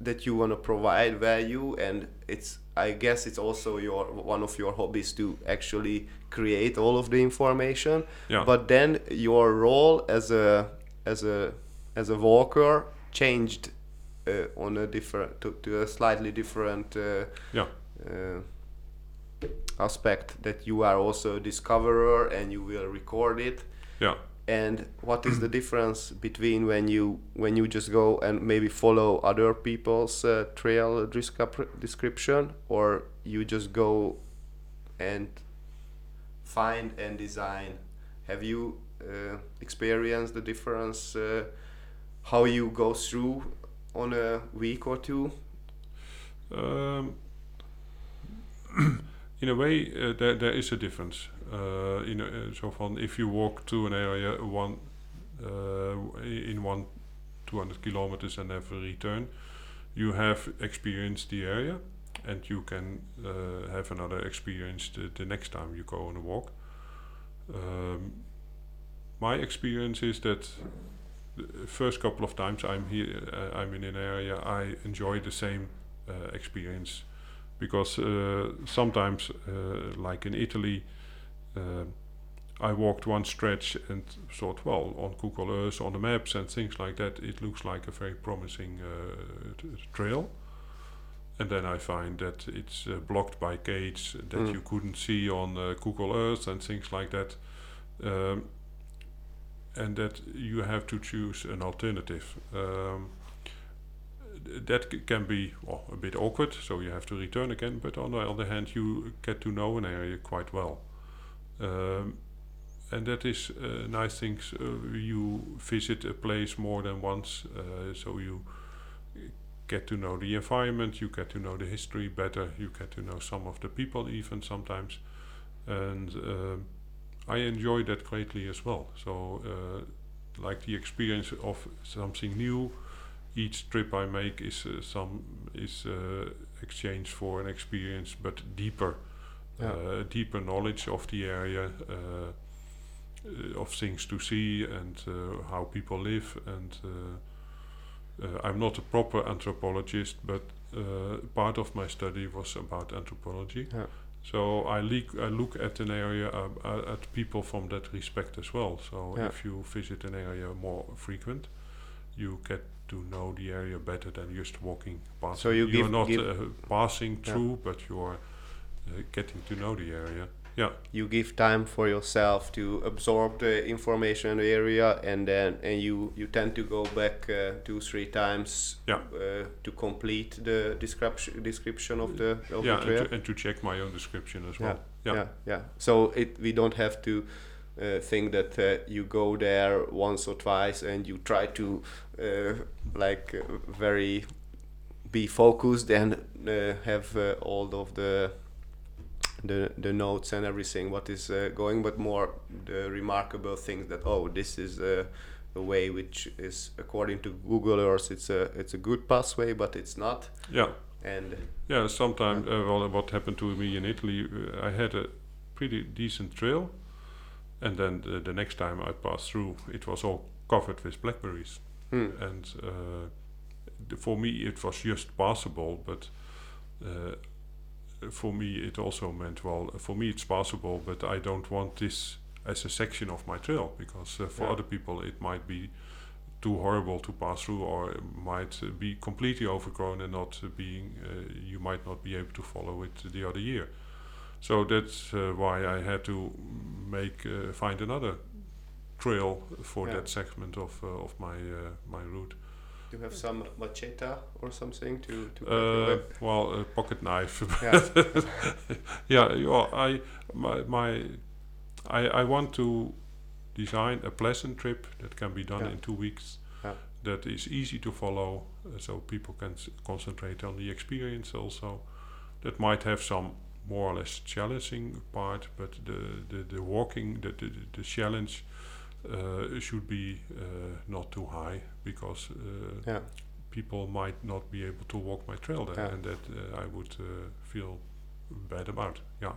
that you want to provide value and it's I guess it's also your one of your hobbies to actually create all of the information Yeah. but then your role as a as a as a walker changed uh, on a different to, to a slightly different uh, Yeah. uh, aspect that you are also a discoverer and you will record it Yeah. And <clears throat> what is the difference between when you when you just go and maybe follow other people's uh, trail description or you just go and find and design have you uh, experienced the difference uh, how you go through on a week or two Um, <clears throat> in a way, uh, there there is a difference. Uh, in a, uh, so from if you walk to an area one uh, in one 200 kilometers and never return, you have experienced the area, and you can uh, have another experience the, the next time you go on a walk. Um, my experience is that the first couple of times I'm here, uh, I'm in an area, I enjoy the same uh, experience because uh, sometimes, like in Italy, I walked one stretch and thought, well, on Google Earth, on the maps and things like that, it looks like a very promising uh, trail. And then I find that it's uh, blocked by gates that Mm. you couldn't see on uh, Google Earth and things like that. Um, and that you have to choose an alternative. Um, that can be well, a bit awkward, so you have to return again. But on the other hand, you get to know an area quite well, um, and that is uh, nice things. Uh, you visit a place more than once, uh, so you get to know the environment, you get to know the history better, you get to know some of the people even sometimes, and um, I enjoy that greatly as well. So, uh, like the experience of something new, each trip I make is some is exchange for an experience, but deeper, Yeah. uh, deeper knowledge of the area, uh, of things to see, and uh, how people live. And uh, uh, I'm not a proper anthropologist, but uh, part of my study was about anthropology. Yeah. So I look, I look at an area uh, uh, at people from that respect as well. So Yeah. if you visit an area more frequent, you get to know the area better than just walking past. So you are give- not give- uh, passing Yeah. through, but you are getting to know the area. Yeah, you give time for yourself to absorb the information in the area and then and you you tend to go back uh, two three times Yeah. uh, to complete the description description of the of yeah, the and to, and to check my own description as yeah. well. Yeah. yeah yeah so it we don't have to uh, think that uh, you go there once or twice and you try to uh, like uh, very be focused and uh, have uh, all of the the the notes and everything what is uh, going but more the remarkable things that oh this is uh, a way which is according to Google Earth it's a it's a good pathway but it's not yeah. and Yeah, sometimes, uh, well, what happened to me in Italy, uh, I had a pretty decent trail, and then the, the next time I passed through, it was all covered with blackberries. hmm, And uh, for me, it was just passable, but uh, for me, it also meant, well, for me, it's possible but I don't want this as a section of my trail, because uh, for Yeah. other people, it might be too horrible to pass through or it might uh, be completely overgrown and not uh, being uh, you might not be able to follow it the other year so that's uh, why i had to make uh, find another trail for Yeah. that segment of uh, of my uh, my route you have some macheta or something to to uh, well a pocket knife. Yeah. <laughs> Yeah you know, i my, my I, I want to design a pleasant trip that can be done Yeah. in two weeks Yeah. that is easy to follow uh, so people can s- concentrate on the experience also. That might have some more or less challenging part but the the, the walking the, the, the challenge uh, should be uh, not too high because uh, yeah people might not be able to walk my trail there Yeah. and that uh, I would uh, feel bad about yeah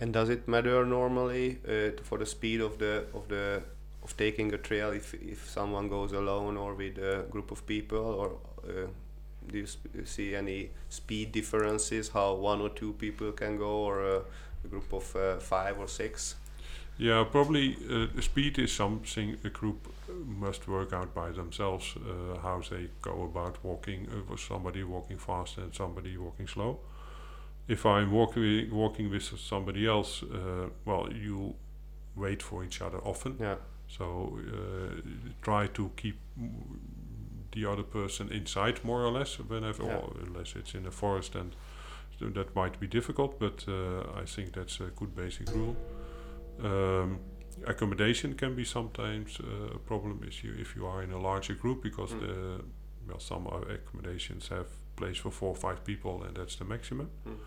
And does it matter normally uh, for the speed of the of the of taking a trail if if someone goes alone or with a group of people or uh, do you sp- see any speed differences how one or two people can go or a, a group of uh, five or six? Yeah, probably uh, the speed is something a group uh, must work out by themselves. Uh, how they go about walking, uh, with somebody walking fast and somebody walking slow. If I'm walking walking with somebody else, uh, well, you wait for each other often. Yeah, So uh, try to keep the other person inside more or less whenever, Yeah. or unless it's in a forest, and so that might be difficult. But uh, I think that's a good basic rule. Um, accommodation can be sometimes uh, a problem if you if you are in a larger group because Mm. the well some uh, accommodations have place for four or five people and that's the maximum. Mm.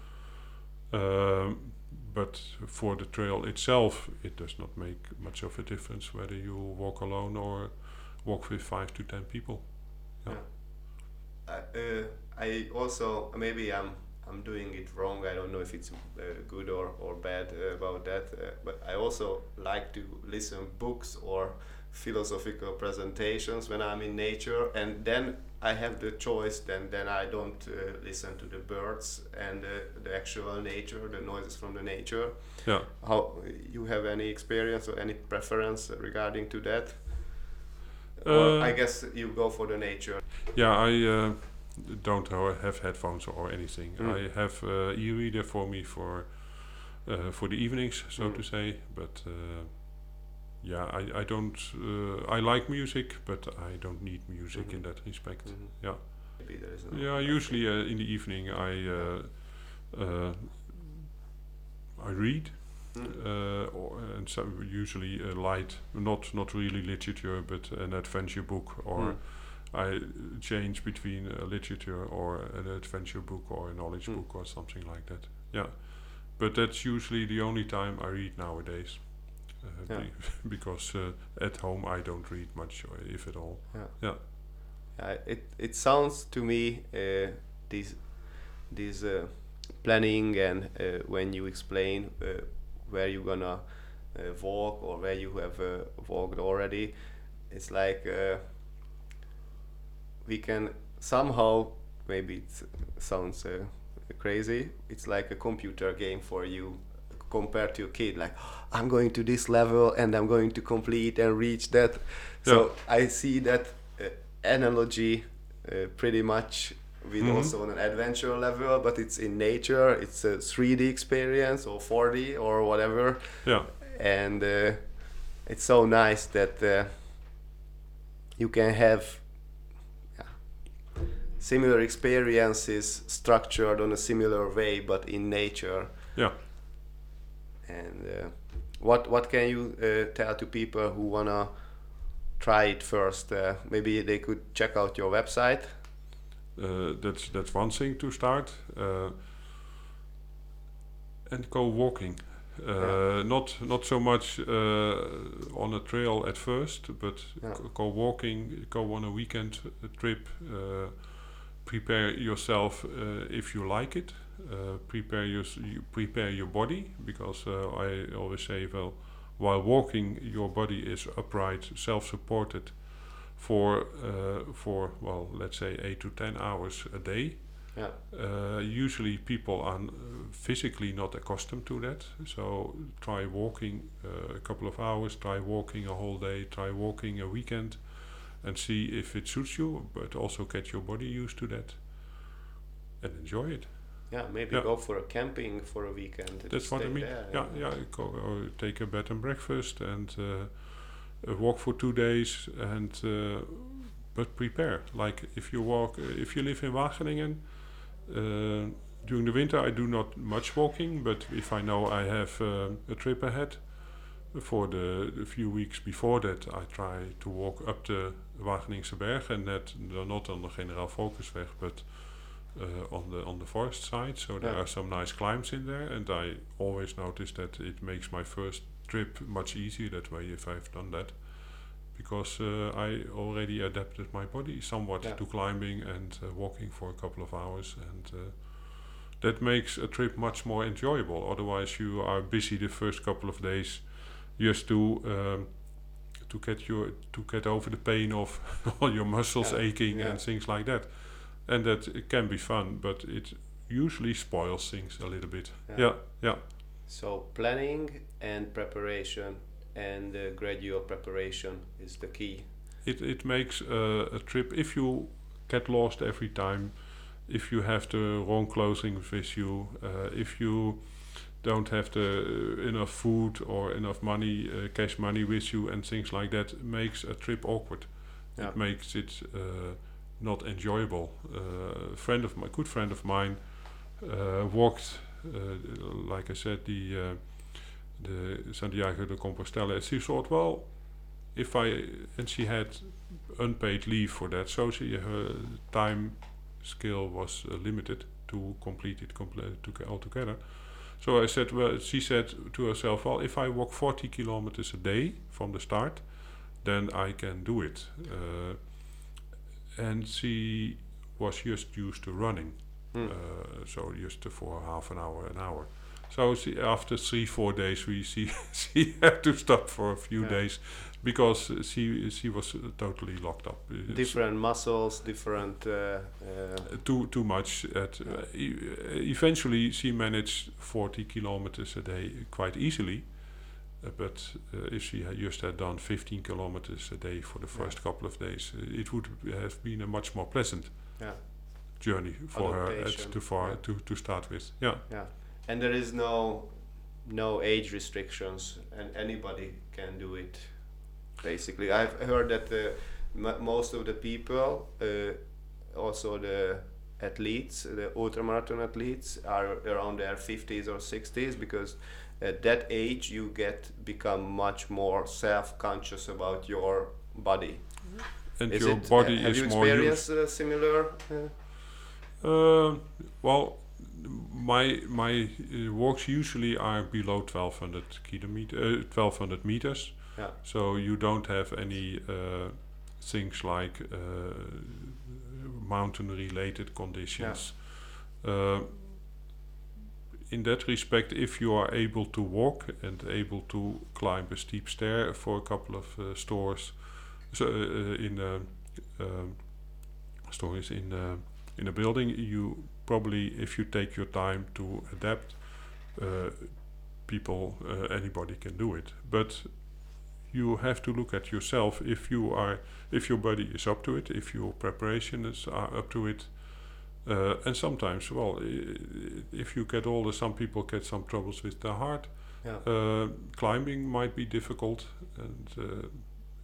Um, but for the trail itself, it does not make much of a difference whether you walk alone or walk with five to ten people. Yeah. I, uh, I also maybe I'm I'm doing it wrong. I don't know if it's uh, good or or bad uh, about that. Uh, but I also like to listen books or philosophical presentations when I'm in nature, and then I have the choice. Then then I don't uh, listen to the birds and uh, the actual nature, the noises from the nature. Yeah. How you have any experience or any preference regarding to that? Uh, or I guess you go for the nature. Yeah, I uh, don't have headphones or anything. Mm. I have uh, e-reader for me for uh, for the evenings, so Mm. to say. But uh, yeah, I I don't. Uh, I like music, but I don't need music Mhm. in that respect. Mhm. Yeah. Maybe there is no Yeah, usually uh, in the evening I uh, uh, I read, Mm. uh, or, and so usually a light, not not really literature, but an adventure book, or Mm. I change between a literature or an adventure book or a knowledge Mm. book or something like that. Yeah, but that's usually the only time I read nowadays. Uh, Yeah. be- <laughs> because uh, at home I don't read much, or if at all. Yeah, Yeah. it it sounds to me uh, this this uh, planning and uh, when you explain uh, where you're gonna uh, walk or where you have uh, walked already, it's like uh, we can somehow maybe it sounds uh, crazy. It's like a computer game for you compared to a kid. Like I'm going to this level and I'm going to complete and reach that. So I see that uh, analogy uh, pretty much with Mhm. also on an adventure level, but it's in nature. It's a 3D experience or 4D or whatever, Yeah. and uh, it's so nice that uh, you can have yeah, similar experiences structured on a similar way, but in nature. Yeah. And uh, what what can you uh, tell to people who wanna try it first? Uh, maybe they could check out your website. Uh, that's that's one thing to start. Uh, and go walking. Uh, Yeah. Not not so much uh, on a trail at first, but Yeah. go, walking. Go on a weekend uh, trip. Prepare yourself uh, if you like it. Uh, prepare your you prepare your body because uh, I always say, well, while walking, your body is upright, self-supported for uh, for well, let's say eight to ten hours a day. Yeah. Uh, usually, people are physically not accustomed to that. So try walking uh, a couple of hours. Try walking a whole day. Try walking a weekend, and see if it suits you. But also get your body used to that, and enjoy it. Yeah, maybe Yeah. go for a camping for a weekend. That's what I mean. yeah, yeah. Go, or take a bed and breakfast and uh, uh, walk for two days and uh, but prepare. Like if you walk, uh, if you live in Wageningen, uh, during the winter I do not much walking. But if I know I have um a trip ahead, for the, the few weeks before that I try to walk up the Wageningse Berg and that not on the Generaal Foulkesweg, but uh, on the on the forest side. So there Yeah. are some nice climbs in there, and I always notice that it makes my first trip much easier that way if I've done that, because uh, I already adapted my body somewhat Yeah. to climbing and uh, walking for a couple of hours, and uh, that makes a trip much more enjoyable. Otherwise, you are busy the first couple of days just to um, to get your to get over the pain of <laughs> all your muscles Yeah, aching yeah. and things like that and that it can be fun but it usually spoils things a little bit Yeah. yeah yeah So planning and preparation and uh, gradual preparation is the key. it, it makes uh, a trip if you get lost every time if you have the wrong clothing with you uh, if you don't have the uh, enough food or enough money uh, cash money with you and things like that makes a trip awkward. Yeah. it makes it uh, not enjoyable. Uh, a friend of my good friend of mine uh, walked uh, like I said the uh, the Santiago de Compostela. And she thought well if I and she had unpaid leave for that. So she her time scale was uh, limited to complete it comple- to altogether so I said well she said to herself well if I walk 40 kilometers a day from the start then I can do it uh, and she was just used to running Hmm. uh, so just for half an hour an hour so she, after three four days we she <laughs> she had to stop for a few Yeah. days because she she was totally locked up It's different muscles, different. Uh, uh, too too much at Yeah. e- eventually she managed 40 kilometers a day quite easily uh, but uh, if she had just had done 15 kilometers a day for the Yeah. first couple of days uh, it would have been a much more pleasant yeah, journey for her at, Adaptation, to far yeah. to, to start with yeah yeah, and there is no no age restrictions, and anybody can do it. Basically, I've heard that uh, m- most of the people, uh, also the athletes, the ultramarathon athletes, are around their 50s or 60s because at that age you get become much more self-conscious about your body. and Is your it, body have is you more used experienced uh, similar? Uh, Uh, well, my my uh, walks usually are below 1200 kilometer, uh, 1200 meters. Yeah. So you don't have any uh, things like uh, mountain-related conditions. Uh, in that respect, if you are able to walk and able to climb a steep stair for a couple of stores, so in uh, um stores in uh, in a building, you probably, if you take your time to adapt, uh, people, uh, anybody can do it. But you have to look at yourself if you are, if your body is up to it, if your preparations are up to it. Uh, and sometimes, well, if you get older, some people get some troubles with their heart. Yeah. Uh, climbing might be difficult, and uh,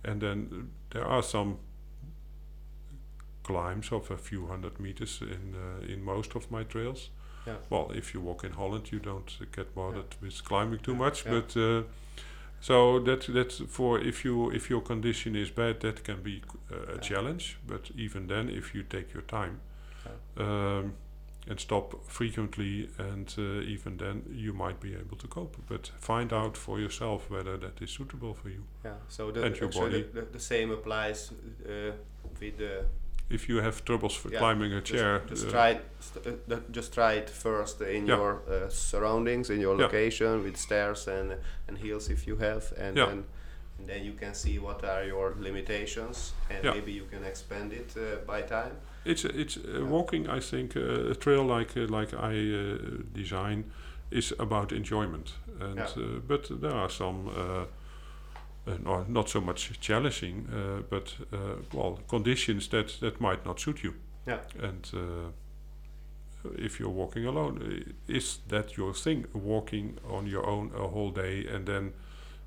and then there are some climbs of a few hundred meters in uh, in most of my trails. Yeah. Well, if you walk in Holland, you don't uh, get bothered with climbing too Yeah, much, yeah. but. So that that's for if you if your condition is bad, that can be uh, a Yeah. challenge. But even then, if you take your time Yeah. um, and stop frequently, and uh, even then you might be able to cope. But find out for yourself whether that is suitable for you. Yeah. So the, And your actually body. The, the, the same applies uh, with the If you have troubles for Yeah, climbing a chair, just uh, try it, st- uh, just try it first in Yeah. your uh, surroundings, in your Yeah. location, with stairs and and hills if you have, and then and then you can see what are your limitations, and maybe you can expand it uh, by time. It's it's uh, walking. I think uh, a trail like uh, like I uh, design is about enjoyment, and uh, but there are some. Uh, uh, not so much challenging, uh, but uh, well, conditions that, that might not suit you. Yeah. And uh, if you're walking alone, is that your thing? Walking on your own a whole day, and then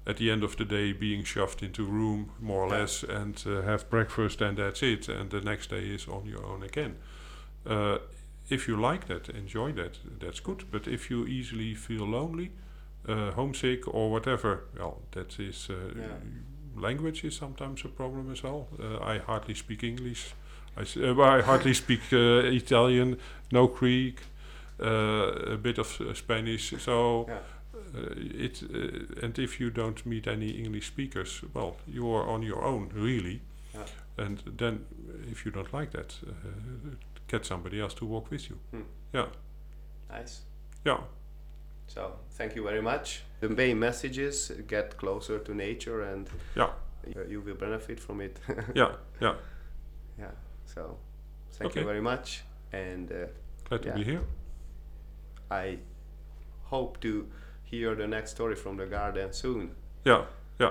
at the end of the day being shoved into room more or Yeah. less, and uh, have breakfast, and that's it. And the next day is on your own again. Uh, if you like that, enjoy that. That's good. But if you easily feel lonely, uh, homesick, or whatever, well, that is. Uh, Yeah. Language is sometimes a problem as well. Uh, I hardly speak English. I, s- uh, I hardly speak uh, Italian, no Greek, uh, a bit of uh, Spanish. So Yeah. uh, it uh, and if you don't meet any English speakers, well, you are on your own, really. Yeah. And then, if you don't like that, uh, get somebody else to walk with you. Hmm. Yeah, Nice. yeah, So thank you very much. The main message is get closer to nature, and yeah, you, will benefit from it. <laughs> yeah, yeah. yeah. So thank Okay. you very much, and. Uh, Glad to be here. I hope to hear the next story from the garden soon. Yeah, yeah.